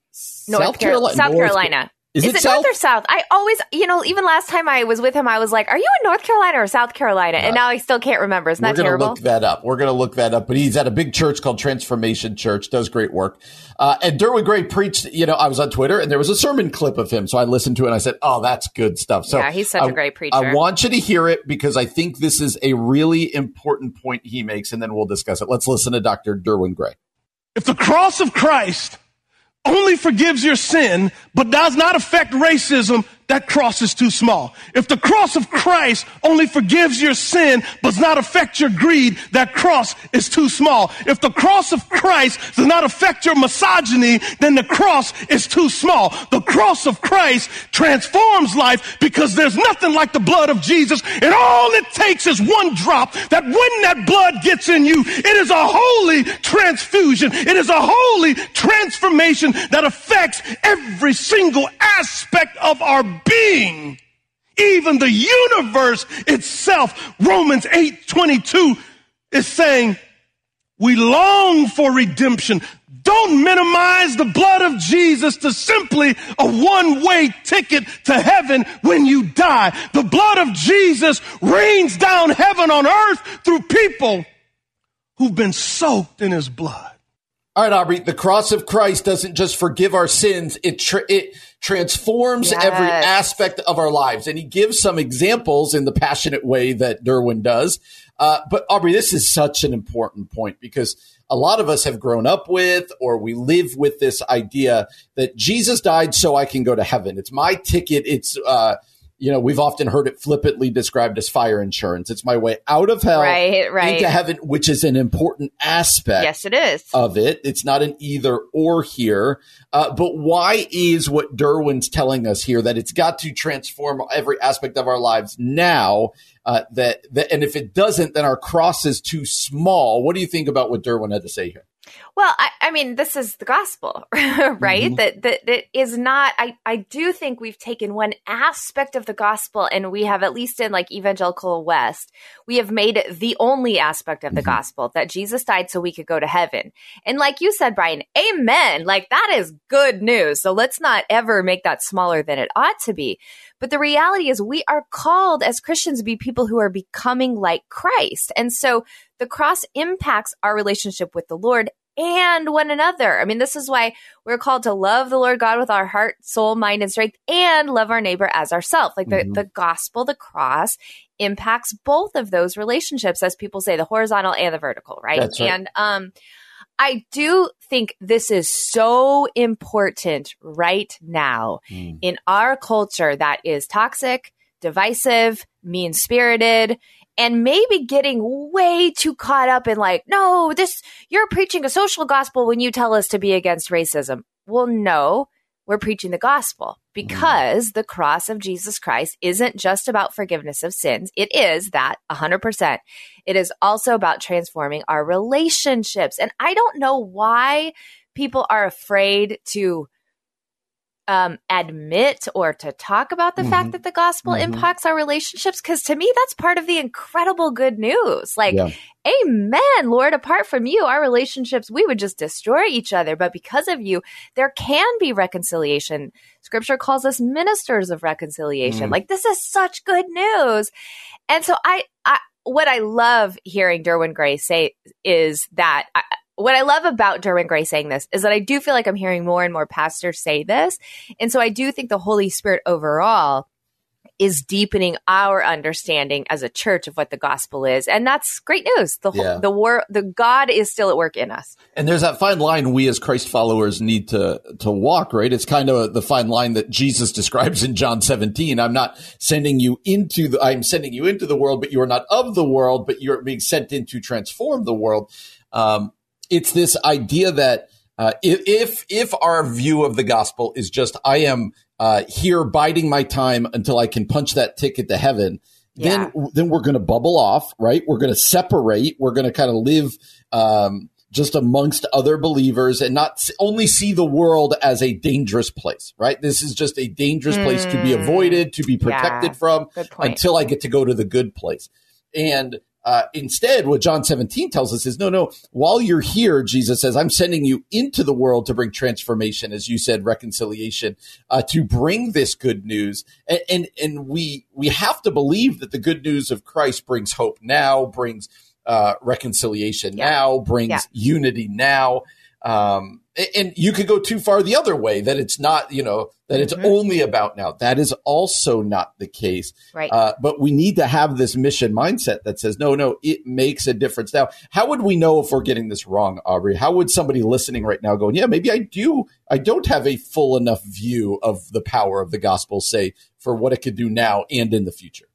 North South Carolina. South Carolina. Is, is it, it South? North or South? I always, you know, even last time I was with him, I was like, "Are you in North Carolina or South Carolina?" And now I still can't remember. Isn't that We're terrible? Look that up. We're going to look that up. But he's at a big church called Transformation Church. Does great work. Uh, and Derwin Gray preached. You know, I was on Twitter and there was a sermon clip of him, so I listened to it and I said, "Oh, that's good stuff." So yeah, he's such I, a great preacher. I want you to hear it because I think this is a really important point he makes, and then we'll discuss it. Let's listen to Dr. Derwin Gray. If the cross of Christ only forgives your sin, but does not affect racism that cross is too small. If the cross of Christ only forgives your sin but does not affect your greed, that cross is too small. If the cross of Christ does not affect your misogyny, then the cross is too small. The cross of Christ transforms life because there's nothing like the blood of Jesus. And all it takes is one drop that when that blood gets in you, it is a holy transfusion. It is a holy transformation that affects every single aspect of our being, Even the universe itself, Romans 8 22 is saying, we long for redemption. Don't minimize the blood of Jesus to simply a one way ticket to heaven when you die. The blood of Jesus rains down heaven on earth through people who've been soaked in his blood. All right, Aubrey, the cross of Christ doesn't just forgive our sins, it, tra- it transforms yes. every aspect of our lives. And he gives some examples in the passionate way that Derwin does. Uh, but Aubrey, this is such an important point because a lot of us have grown up with or we live with this idea that Jesus died so I can go to heaven. It's my ticket. It's, uh, you know, we've often heard it flippantly described as fire insurance. It's my way out of hell right, right. into heaven, which is an important aspect. Yes, it is of it. It's not an either or here. Uh, but why is what Derwin's telling us here that it's got to transform every aspect of our lives now? Uh, that, that and if it doesn't, then our cross is too small. What do you think about what Derwin had to say here? Well, I, I, mean, this is the gospel, right? Mm-hmm. That, that that is not. I I do think we've taken one aspect of the gospel, and we have at least in like evangelical West, we have made it the only aspect of the mm-hmm. gospel that Jesus died so we could go to heaven. And like you said, Brian, Amen. Like that is good news. So let's not ever make that smaller than it ought to be. But the reality is, we are called as Christians to be people who are becoming like Christ. And so the cross impacts our relationship with the Lord and one another. I mean, this is why we're called to love the Lord God with our heart, soul, mind, and strength, and love our neighbor as ourselves. Like the, mm-hmm. the gospel, the cross impacts both of those relationships, as people say, the horizontal and the vertical, right? right. And um, I do think this is so important right now mm. in our culture that is toxic, divisive, mean spirited, and maybe getting way too caught up in like, no, this, you're preaching a social gospel when you tell us to be against racism. Well, no, we're preaching the gospel because the cross of Jesus Christ isn't just about forgiveness of sins. It is that 100%. It is also about transforming our relationships. And I don't know why people are afraid to um, admit or to talk about the mm-hmm. fact that the gospel mm-hmm. impacts our relationships because to me that's part of the incredible good news like yeah. amen lord apart from you our relationships we would just destroy each other but because of you there can be reconciliation scripture calls us ministers of reconciliation mm. like this is such good news and so i i what i love hearing derwin gray say is that I, what I love about Derwin Gray saying this is that I do feel like I'm hearing more and more pastors say this. And so I do think the Holy Spirit overall is deepening our understanding as a church of what the gospel is. And that's great news. The yeah. the war the God is still at work in us. And there's that fine line we as Christ followers need to to walk, right? It's kind of the fine line that Jesus describes in John 17. I'm not sending you into the I'm sending you into the world, but you are not of the world, but you're being sent in to transform the world. Um, it's this idea that uh, if if our view of the gospel is just I am uh, here biding my time until I can punch that ticket to heaven, yeah. then then we're going to bubble off, right? We're going to separate. We're going to kind of live um, just amongst other believers and not only see the world as a dangerous place, right? This is just a dangerous mm. place to be hmm. avoided, to be protected yeah. from until I get to go to the good place. And uh, instead, what John 17 tells us is no, no, while you're here, Jesus says, I'm sending you into the world to bring transformation, as you said, reconciliation, uh, to bring this good news. And, and, and, we, we have to believe that the good news of Christ brings hope now, brings uh, reconciliation yeah. now, brings yeah. unity now. Um, and you could go too far the other way that it's not, you know, that it's mm-hmm. only about now. That is also not the case. Right. Uh, but we need to have this mission mindset that says, no, no, it makes a difference. Now, how would we know if we're getting this wrong, Aubrey? How would somebody listening right now going, yeah, maybe I do, I don't have a full enough view of the power of the gospel, say, for what it could do now and in the future?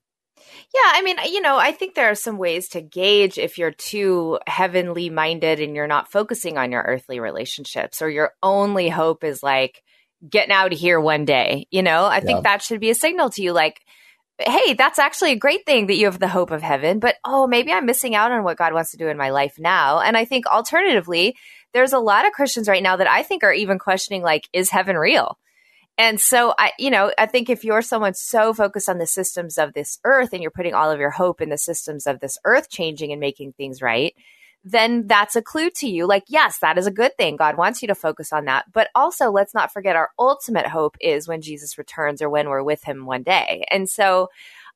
Yeah, I mean, you know, I think there are some ways to gauge if you're too heavenly minded and you're not focusing on your earthly relationships or your only hope is like getting out of here one day. You know, I yeah. think that should be a signal to you like, hey, that's actually a great thing that you have the hope of heaven, but oh, maybe I'm missing out on what God wants to do in my life now. And I think alternatively, there's a lot of Christians right now that I think are even questioning like, is heaven real? And so I, you know, I think if you're someone so focused on the systems of this earth and you're putting all of your hope in the systems of this earth changing and making things right, then that's a clue to you. Like, yes, that is a good thing. God wants you to focus on that. But also, let's not forget our ultimate hope is when Jesus returns or when we're with him one day. And so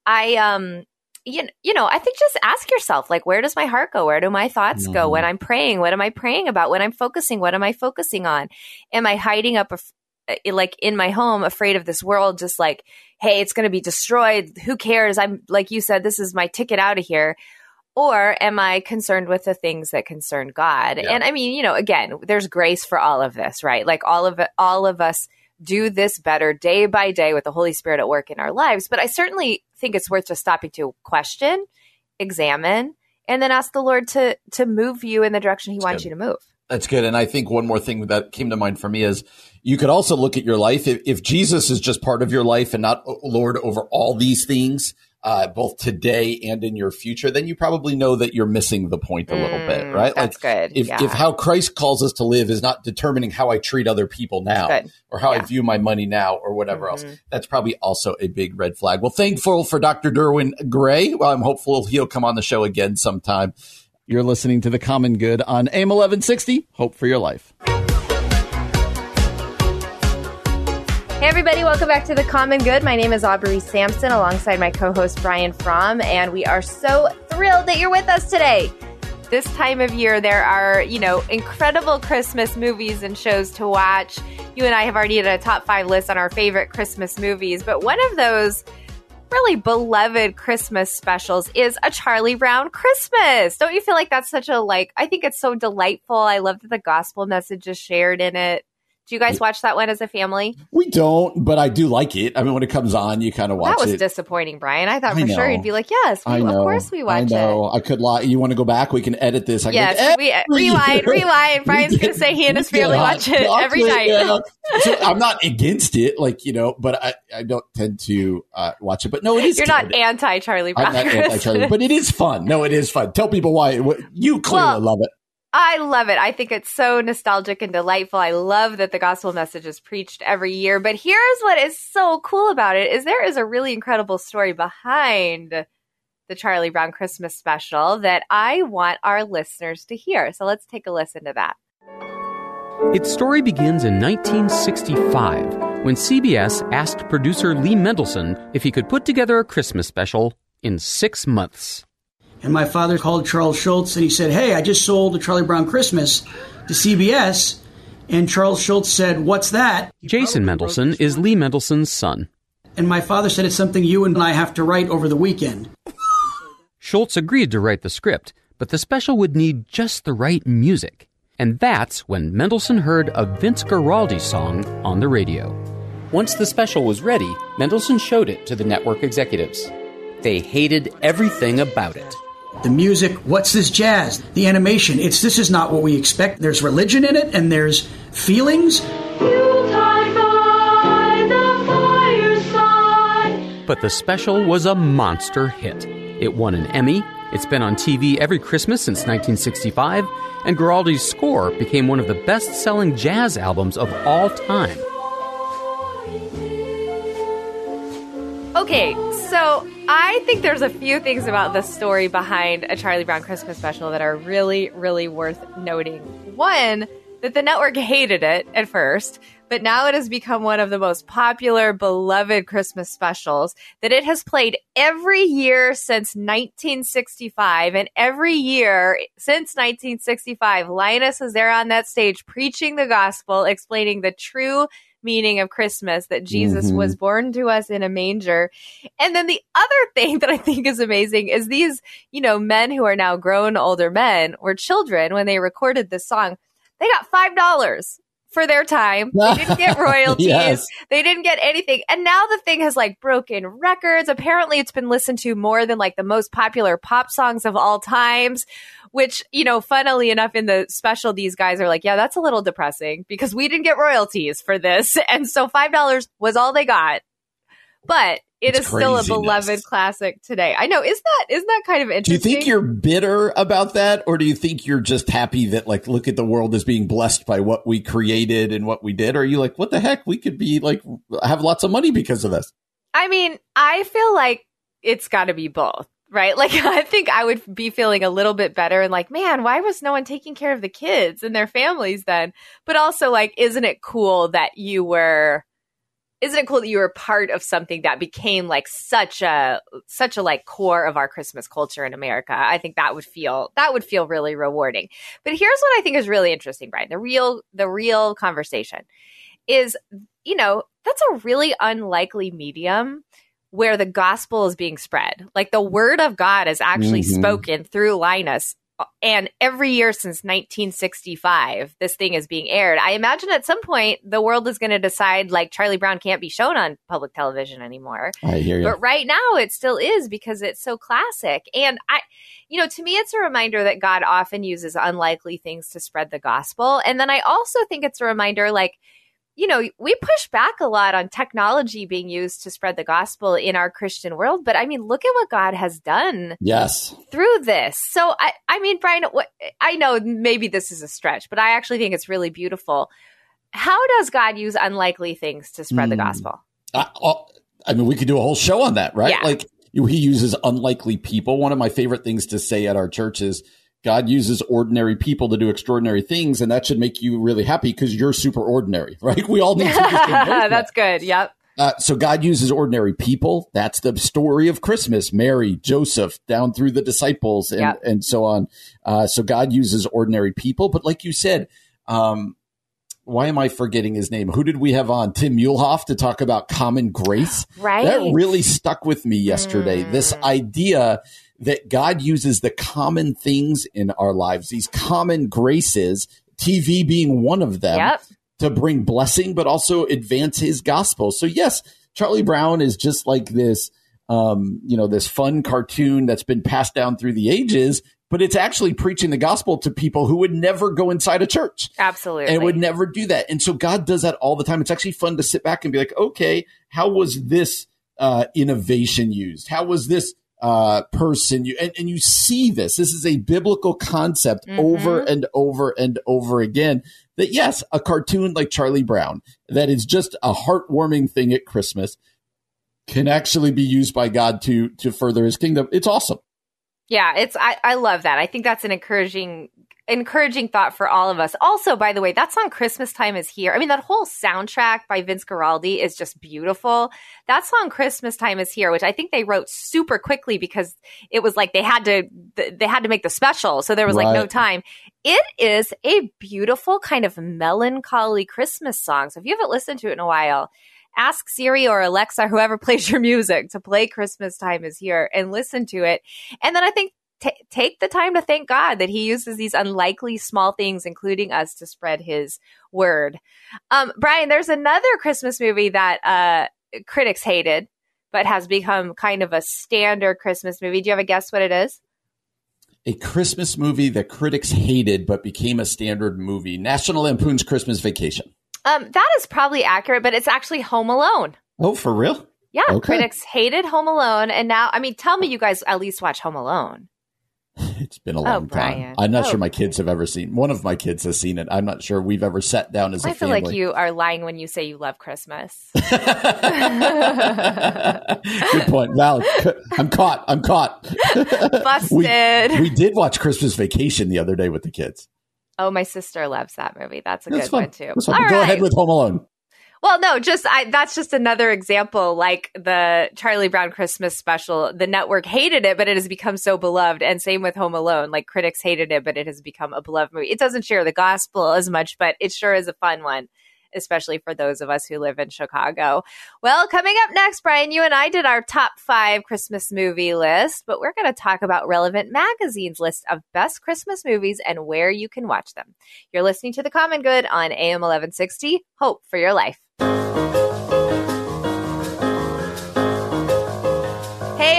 I, um, you, you know, I think just ask yourself, like, where does my heart go? Where do my thoughts mm-hmm. go when I'm praying? What am I praying about? When I'm focusing, what am I focusing on? Am I hiding up, a, like in my home, afraid of this world, just like, hey, it's going to be destroyed. Who cares? I'm, like you said, this is my ticket out of here. Or am I concerned with the things that concern God? Yeah. And I mean, you know, again, there's grace for all of this, right? Like all of it, all of us do this better day by day with the Holy Spirit at work in our lives. But I certainly think it's worth just stopping to question, examine, and then ask the Lord to to move you in the direction He That's wants good. you to move. That's good. And I think one more thing that came to mind for me is you could also look at your life. If, if Jesus is just part of your life and not oh, Lord over all these things, uh, both today and in your future, then you probably know that you're missing the point a little bit, mm, right? That's like good. If, yeah. if how Christ calls us to live is not determining how I treat other people now or how yeah. I view my money now or whatever mm-hmm. else, that's probably also a big red flag. Well, thankful for Dr. Derwin Gray. Well, I'm hopeful he'll come on the show again sometime. You're listening to The Common Good on AM 1160. Hope for your life. Hey, everybody, welcome back to The Common Good. My name is Aubrey Sampson alongside my co host Brian Fromm, and we are so thrilled that you're with us today. This time of year, there are, you know, incredible Christmas movies and shows to watch. You and I have already did a top five list on our favorite Christmas movies, but one of those really beloved Christmas specials is a Charlie Brown Christmas. Don't you feel like that's such a like I think it's so delightful. I love that the gospel message is shared in it. Do you guys watch that one as a family? We don't, but I do like it. I mean, when it comes on, you kind of watch it. That was it. disappointing, Brian. I thought for sure you'd be like, "Yes, we, of course we watch it." I know. It. I could lie. You want to go back? We can edit this. I yes, like, we uh, rewind, rewind. Brian's going to say he and his family watch it every night. Yeah. so I'm not against it, like you know, but I, I don't tend to uh, watch it. But no, it is. You're good. not anti Charlie Brown. I'm not anti Charlie, but it is fun. No, it is fun. Tell people why. You clearly well, love it. I love it. I think it's so nostalgic and delightful. I love that the gospel message is preached every year. But here's what is so cool about it is there is a really incredible story behind the Charlie Brown Christmas special that I want our listeners to hear. So let's take a listen to that. Its story begins in 1965 when CBS asked producer Lee Mendelson if he could put together a Christmas special in six months. And my father called Charles Schulz and he said, Hey, I just sold a Charlie Brown Christmas to CBS. And Charles Schulz said, What's that? Jason Mendelson is Lee Mendelson's son. And my father said, It's something you and I have to write over the weekend. Schulz agreed to write the script, but the special would need just the right music. And that's when Mendelson heard a Vince Guaraldi song on the radio. Once the special was ready, Mendelson showed it to the network executives. They hated everything about it. The music, what's this jazz? The animation, it's this is not what we expect. There's religion in it and there's feelings. But the special was a monster hit. It won an Emmy, it's been on TV every Christmas since 1965, and Guaraldi's score became one of the best selling jazz albums of all time. Okay, so I think there's a few things about the story behind a Charlie Brown Christmas special that are really, really worth noting. One, that the network hated it at first, but now it has become one of the most popular, beloved Christmas specials that it has played every year since 1965. And every year since 1965, Linus is there on that stage preaching the gospel, explaining the true meaning of Christmas that Jesus mm-hmm. was born to us in a manger. And then the other thing that I think is amazing is these, you know, men who are now grown older men or children when they recorded this song, they got $5 for their time. They didn't get royalties. yes. They didn't get anything. And now the thing has like broken records. Apparently it's been listened to more than like the most popular pop songs of all times which, you know, funnily enough, in the special, these guys are like, yeah, that's a little depressing because we didn't get royalties for this. And so $5 was all they got. but it it's is still a beloved classic today. I know. Is that isn't that kind of interesting? Do you think you're bitter about that, or do you think you're just happy that like look at the world as being blessed by what we created and what we did? Or are you like, what the heck? We could be like have lots of money because of this. I mean, I feel like it's got to be both right? Like, I think I would be feeling a little bit better and like, man, why was no one taking care of the kids and their families then? But also, like, isn't it cool that you were, isn't it cool that you were part of something that became like such a, such a like core of our Christmas culture in America? I think that would feel, that would feel really rewarding. But here's what I think is really interesting, Brian. The real, the real conversation is, you know, that's a really unlikely medium where the gospel is being spread. Like the word of God is actually mm-hmm. spoken through Linus. And every year since 1965, this thing is being aired. I imagine at some point the world is going to decide like Charlie Brown can't be shown on public television anymore. I hear you. But right now it still is because it's so classic. And I, you know, to me, it's a reminder that God often uses unlikely things to spread the gospel. And then I also think it's a reminder like, you know, we push back a lot on technology being used to spread the gospel in our Christian world, but I mean, look at what God has done. Yes. Through this. So I I mean, Brian, what, I know maybe this is a stretch, but I actually think it's really beautiful. How does God use unlikely things to spread mm. the hmm. gospel? I, I mean, we could do a whole show on that, right? Yeah. Like he uses unlikely people. One of my favorite things to say at our church is God uses ordinary people to do extraordinary things, and that should make you really happy because you're super ordinary, right? We all need to. That's good. Yep. Uh, so God uses ordinary people. That's the story of Christmas. Mary, Joseph, down through the disciples, and yep. and so on. Uh, so God uses ordinary people, but like you said, um, why am I forgetting his name? Who did we have on? Tim Muehlhoff to talk about common grace. Right. That really stuck with me yesterday. Mm. This idea that God uses the common things in our lives, these common graces, TV being one of them, yep. to bring blessing, but also advance his gospel. So, yes, Charlie Brown is just like this, um, you know, this fun cartoon that's been passed down through the ages, but it's actually preaching the gospel to people who would never go inside a church. Absolutely. And would never do that. And so God does that all the time. It's actually fun to sit back and be like, okay, how was this uh, innovation used? How was this uh, person. You and, and, you see this. This is a biblical concept mm-hmm. over and over and over again. That yes, a cartoon like Charlie Brown that is just a heartwarming thing at Christmas can actually be used by God to to further His kingdom. It's awesome. Yeah, it's I, I love that. I think that's an encouraging encouraging thought for all of us. Also, by the way, that song Christmas Time is Here. I mean, that whole soundtrack by Vince Guaraldi is just beautiful. That song Christmas Time is Here, which I think they wrote super quickly because it was like they had to they had to make the special, so there was right. like no time. It is a beautiful kind of melancholy Christmas song. So if you haven't listened to it in a while, ask Siri or Alexa, whoever plays your music, to play Christmas Time is Here and listen to it. And then I think t- take the time to thank God that He uses these unlikely small things, including us, to spread His word. Um, Brian, there's another Christmas movie that uh, critics hated, but has become kind of a standard Christmas movie. Do you have a guess what it is? A Christmas movie that critics hated, but became a standard movie. National Lampoon's Christmas Vacation. Um, that is probably accurate, but it's actually Home Alone. Oh, for real? Yeah, okay. critics hated Home Alone, and now, I mean, tell me you guys at least watch Home Alone. It's been a oh, long oh, time. I'm not oh. sure my kids have ever seen. One of my kids has seen it. I'm not sure we've ever sat down as a family. I feel like you are lying when you say you love Christmas. Good point. Valid. I'm caught. I'm caught. Busted. we, we, did watch Christmas Vacation the other day with the kids. Oh, my sister loves that movie. That's a That's good fun. one too. Go right. ahead with Home Alone. Well, no, just I, that's just another example. Like the Charlie Brown Christmas special, the network hated it, but it has become so beloved. And same with Home Alone. Like critics hated it, but it has become a beloved movie. It doesn't share the gospel as much, but it sure is a fun one especially for those of us who live in Chicago. Well, coming up next, Brian, you and I did our top five Christmas movie list, but we're going to talk about Relevant Magazine's list of best Christmas movies and where you can watch them. You're listening to The Common Good on AM 1160. Hope for your life.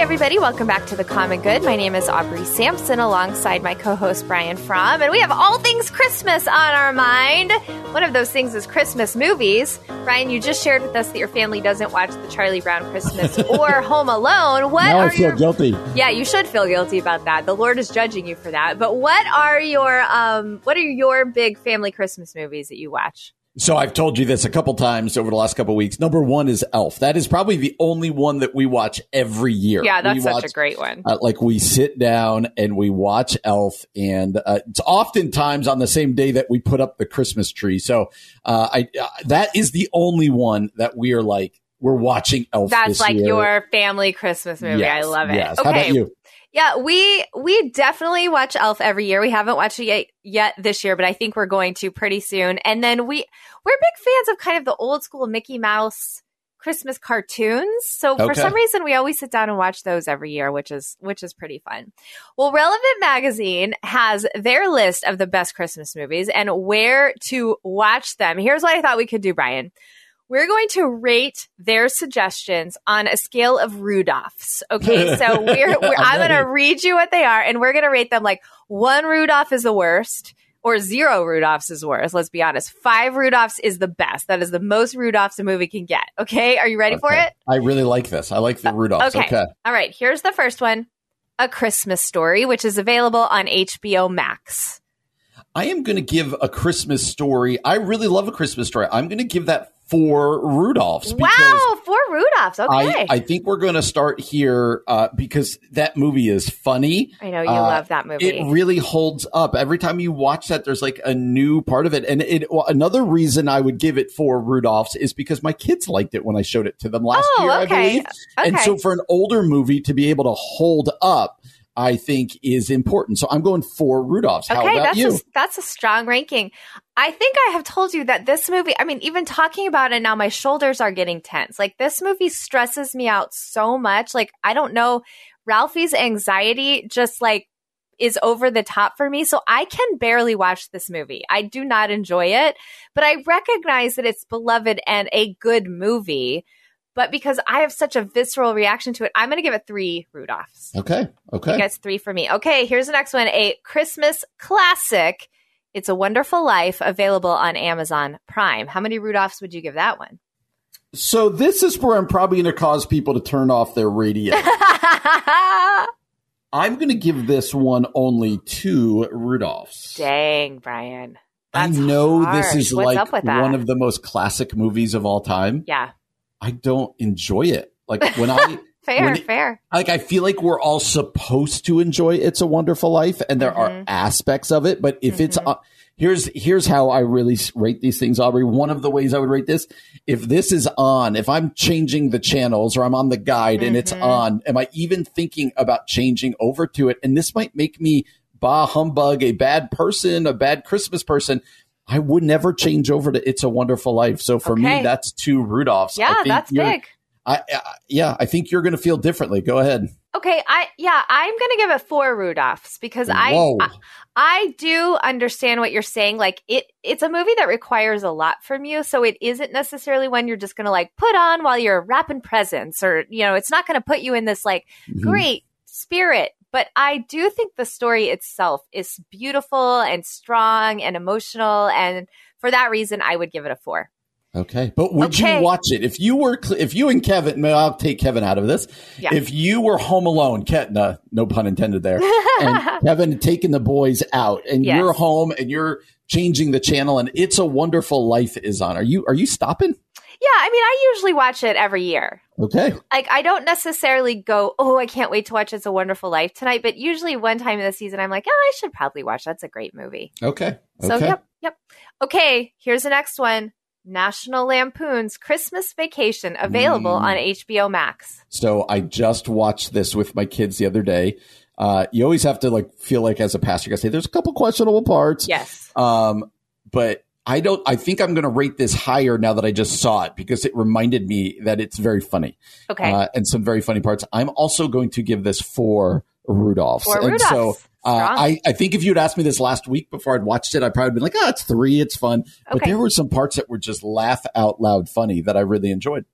Everybody. Welcome back to The Common Good. My name is Aubrey Sampson alongside my co host Brian Fromm, and we have all things Christmas on our mind. One of those things is Christmas movies. Brian, you just shared with us that your family doesn't watch the Charlie Brown Christmas or Home Alone. What now are I feel your... guilty. Yeah, you should feel guilty about that. The Lord is judging you for that. But what are your um what are your big family Christmas movies that you watch? So I've told you this a couple times over the last couple weeks. Number one is Elf. That is probably the only one that we watch every year. Yeah, that's we such watch, a great one. Uh, like we sit down and we watch Elf, and uh, it's oftentimes on the same day that we put up the Christmas tree. So uh, I uh, that is the only one that we are like we're watching Elf. That's like year. your family Christmas movie. Yes, I love it. Yes. Okay. How about you? Yeah, we we definitely watch Elf every year. We haven't watched it yet, yet this year, but I think we're going to pretty soon. And then we we're big fans of kind of the old school Mickey Mouse Christmas cartoons. So for some reason we always sit down and watch those every year, which is which is pretty fun. Well, Relevant Magazine has their list of the best Christmas movies and where to watch them. Here's what I thought we could do, Brian. We're going to rate their suggestions on a scale of Rudolphs. Okay, so we're, we're I'm going to read you what they are, and we're going to rate them like one Rudolph is the worst, or zero Rudolphs is worst. Let's be honest. Five Rudolphs is the best. That is the most Rudolphs a movie can get. Okay, are you ready for it? I really like this. I like the uh, Rudolphs. Okay. Okay. All right. Here's the first one A Christmas Story, which is available on HBO Max. I am going to give a Christmas story. I really love a Christmas story. I'm going to give that four Rudolphs. Wow, four Rudolphs. Okay. I, I think we're going to start here uh, because that movie is funny. I know you Uh, love that movie. It really holds up. Every time you watch that, there's like a new part of it. And it well, another reason I would give it for Rudolph's is because my kids liked it when I showed it to them last Oh, year, I okay. And so for an older movie to be able to hold up, I think is important. So I'm going for Rudolph's. How okay, about that's you? A, that's a strong ranking. I think I have told you that this movie, I mean, even talking about it now, my shoulders are getting tense. Like, this movie stresses me out so much. Like, I don't know, Ralphie's anxiety just like is over the top for me. So I can barely watch this movie. I do not enjoy it, but I recognize that it's beloved and a good movie. But because I have such a visceral reaction to it, I'm going to give it three Rudolphs. okay. Okay. That's three for me. Okay, here's the next one a Christmas classic. It's a Wonderful Life, available on Amazon Prime. How many Rudolphs would you give that one? So this is where I'm probably going to cause people to turn off their radio. I'm going to give this one only two Rudolphs. Dang, Brian. I That's know this is What's like up with that? one of the most classic movies of all time. Yeah, I don't enjoy it. Like when I fair, when it- fair. like I feel like we're all supposed to enjoy It's a Wonderful Life and there are Mhm. aspects of it, but if it's Mhm. uh, here's here's how I really rate these things, Aubrey. One of the ways I would rate this, if this is on, if I'm changing the channels or I'm on the guide and it's Mhm. on, am I even thinking about changing over to it? And this might make me bah humbug, a bad person, a bad Christmas person. I would never change over to It's a Wonderful Life. So for Okay. me, that's two Rudolphs. I Yeah, that's big. I, I yeah, I think you're going to feel differently. Go ahead. Okay, I yeah, I'm gonna give it four Rudolphs because I, I I do understand what you're saying. Like it it's a movie that requires a lot from you, so it isn't necessarily one you're just gonna like put on while you're wrapping presents or you know, it's not gonna put you in this like Mhm. great spirit. But I do think the story itself is beautiful and strong and emotional, and for that reason, I would give it a four. Okay, but would Okay. you watch it if you were if you and Kevin? may- I'll take Kevin out of this. Yeah. If you were home alone, Ke- no, no pun intended there, and Kevin taken the boys out, and Yes. you're home and you're changing the channel, and It's a Wonderful Life is on. Are you are you stopping? Yeah, I mean, I usually watch it every year. Okay, like I don't necessarily go, oh, I can't wait to watch It's a Wonderful Life tonight. But usually, one time in the season, I'm like, oh, I should probably watch. That's a great movie. okay, So, okay. yep, yep. Okay, here's the next one: National Lampoon's Christmas Vacation, available Mm. on HBO Max. So I just watched this with my kids the other day. Uh, you always have to like feel like as a pastor, you gotta say there's a couple questionable parts. Yes. Um, but I don't. I think I'm going to rate this higher now that I just saw it because it reminded me that it's very funny. Okay. Uh, and some very funny parts. I'm also going to give this four Rudolphs. Four and so Rudolphs. uh, I, I think if you'd asked me this last week before I'd watched it, I'd probably been like, oh, it's three, it's fun. But Okay. there were some parts that were just laugh out loud funny that I really enjoyed.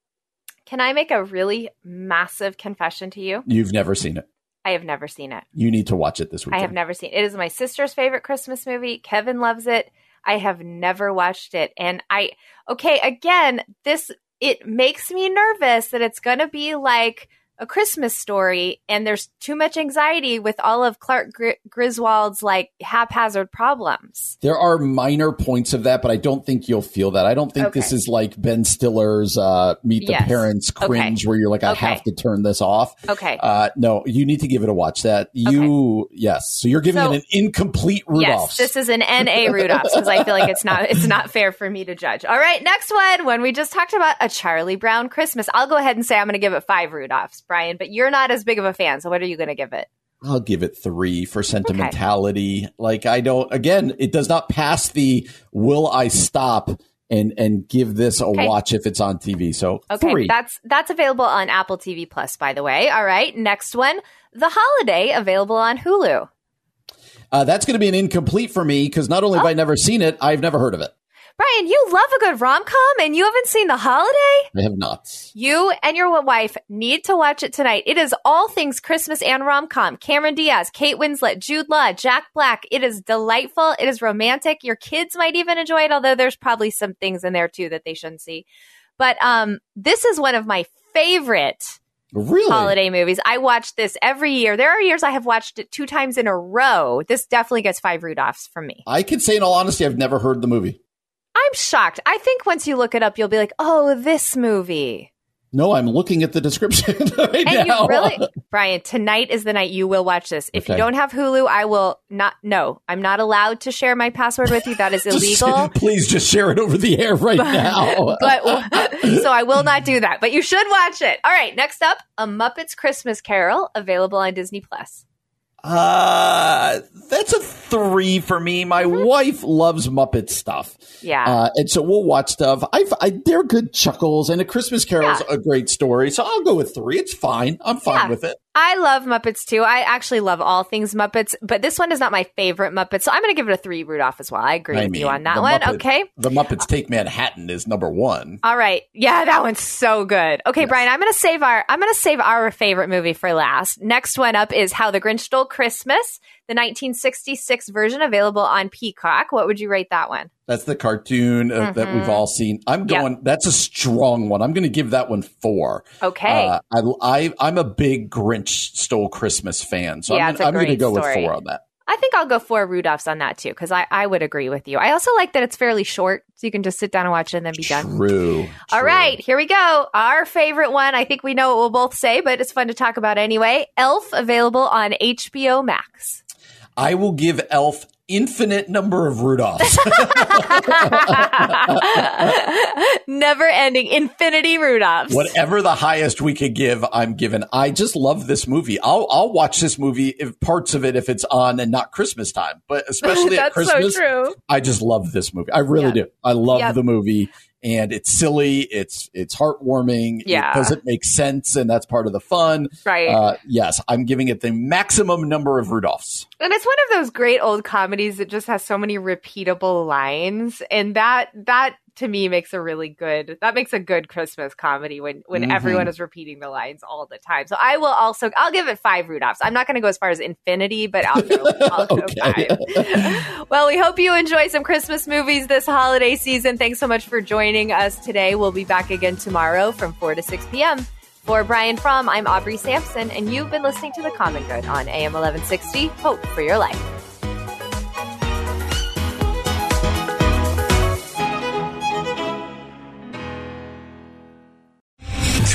Can I make a really massive confession to you? You've never seen it. I have never seen it. You need to watch it this weekend. I have never seen it. It is my sister's favorite Christmas movie. Kevin loves it. I have never watched it. And I, okay, again, this, it makes me nervous that it's going to be like a Christmas story, and there's too much anxiety with all of Clark Gr- Griswold's like haphazard problems. There are minor points of that, but I don't think you'll feel that. I don't think okay. this is like Ben Stiller's uh, Meet the yes. Parents cringe, okay. where you're like, I okay. have to turn this off. Okay. Uh, no, you need to give it a watch. That you, yes. So you're giving so, it an incomplete Rudolph. Yes, this is an NA Rudolph because I feel like it's not it's not fair for me to judge. All right, next one. When we just talked about a Charlie Brown Christmas, I'll go ahead and say I'm going to give it five Rudolphs. Brian, but you're not as big of a fan. So what are you going to give it? I'll give it three for sentimentality. Okay. Like I don't. Again, it does not pass the will I stop and and give this a okay. watch if it's on TV. So okay, three. that's that's available on Apple TV Plus. By the way, all right. Next one, The Holiday, available on Hulu. Uh, that's going to be an incomplete for me because not only oh. have I never seen it, I've never heard of it. Brian, you love a good rom com and you haven't seen The Holiday? I have not. You and your wife need to watch it tonight. It is all things Christmas and rom com. Cameron Diaz, Kate Winslet, Jude Law, Jack Black. It is delightful. It is romantic. Your kids might even enjoy it, although there's probably some things in there too that they shouldn't see. But um, this is one of my favorite Really? holiday movies. I watch this every year. There are years I have watched it two times in a row. This definitely gets five Rudolphs from me. I can say in all honesty, I've never heard the movie. I'm shocked. I think once you look it up, you'll be like, oh, this movie. No, I'm looking at the description right and now. You really, Brian, tonight is the night you will watch this. If okay. you don't have Hulu, I will not. No, I'm not allowed to share my password with you. That is illegal. please just share it over the air right but, now. but so I will not do that. But you should watch it. All right. Next up, A Muppets Christmas Carol, available on Disney Plus. Uh, that's a three for me. My mm-hmm. wife loves Muppet stuff. Yeah. Uh, and so we'll watch stuff. I've, I, they're good chuckles, and A Christmas Carol's yeah. a great story. So I'll go with three. It's fine. I'm fine yeah. with it. I love Muppets too. I actually love all things Muppets, but this one is not my favorite Muppet. So I'm going to give it a three Rudolph as well. I agree I with mean, you on that one. Muppet, okay. The Muppets Take Manhattan is number one. All right. Yeah, that one's so good. Okay, yes. Brian, I'm going to save our, I'm going to save our favorite movie for last. Next one up is How the Grinch Stole Christmas the 1966 version available on Peacock. What would you rate that one? That's the cartoon uh, mm-hmm. that we've all seen. I'm going. Yep. That's a strong one. I'm going to give that one four. Okay. Uh, I, I am a big Grinch Stole Christmas fan, so yeah, I'm, I'm going to go story. with four on that. I think I'll go four Rudolphs on that too, because I, I would agree with you. I also like that it's fairly short, so you can just sit down and watch it and then be done. True. All true. right, here we go. Our favorite one. I think we know what we'll both say, but it's fun to talk about anyway. Elf available on HBO Max. I will give Elf infinite number of Rudolphs. Never ending infinity Rudolphs. Whatever the highest we could give, I'm given. I just love this movie. I'll I'll watch this movie if parts of it if it's on and not Christmas time, but especially at Christmas. So I just love this movie. I really yeah. do. I love yep. the movie and it's silly. It's it's heartwarming. Yeah. It doesn't make sense, and that's part of the fun. Right. Uh, yes, I'm giving it the maximum number of Rudolphs. And it's one of those great old comedies that just has so many repeatable lines, and that that to me makes a really good that makes a good christmas comedy when when mm-hmm. everyone is repeating the lines all the time. So i will also i'll give it five rudolphs. I'm not going to go as far as infinity but i'll go, I'll go five. Well we hope you enjoy some christmas movies this holiday season. Thanks so much for joining us today. We'll be back again tomorrow from 4 to 6 p.m for brian fromm i'm aubrey sampson and you've been listening to the common good on am 1160 hope for your life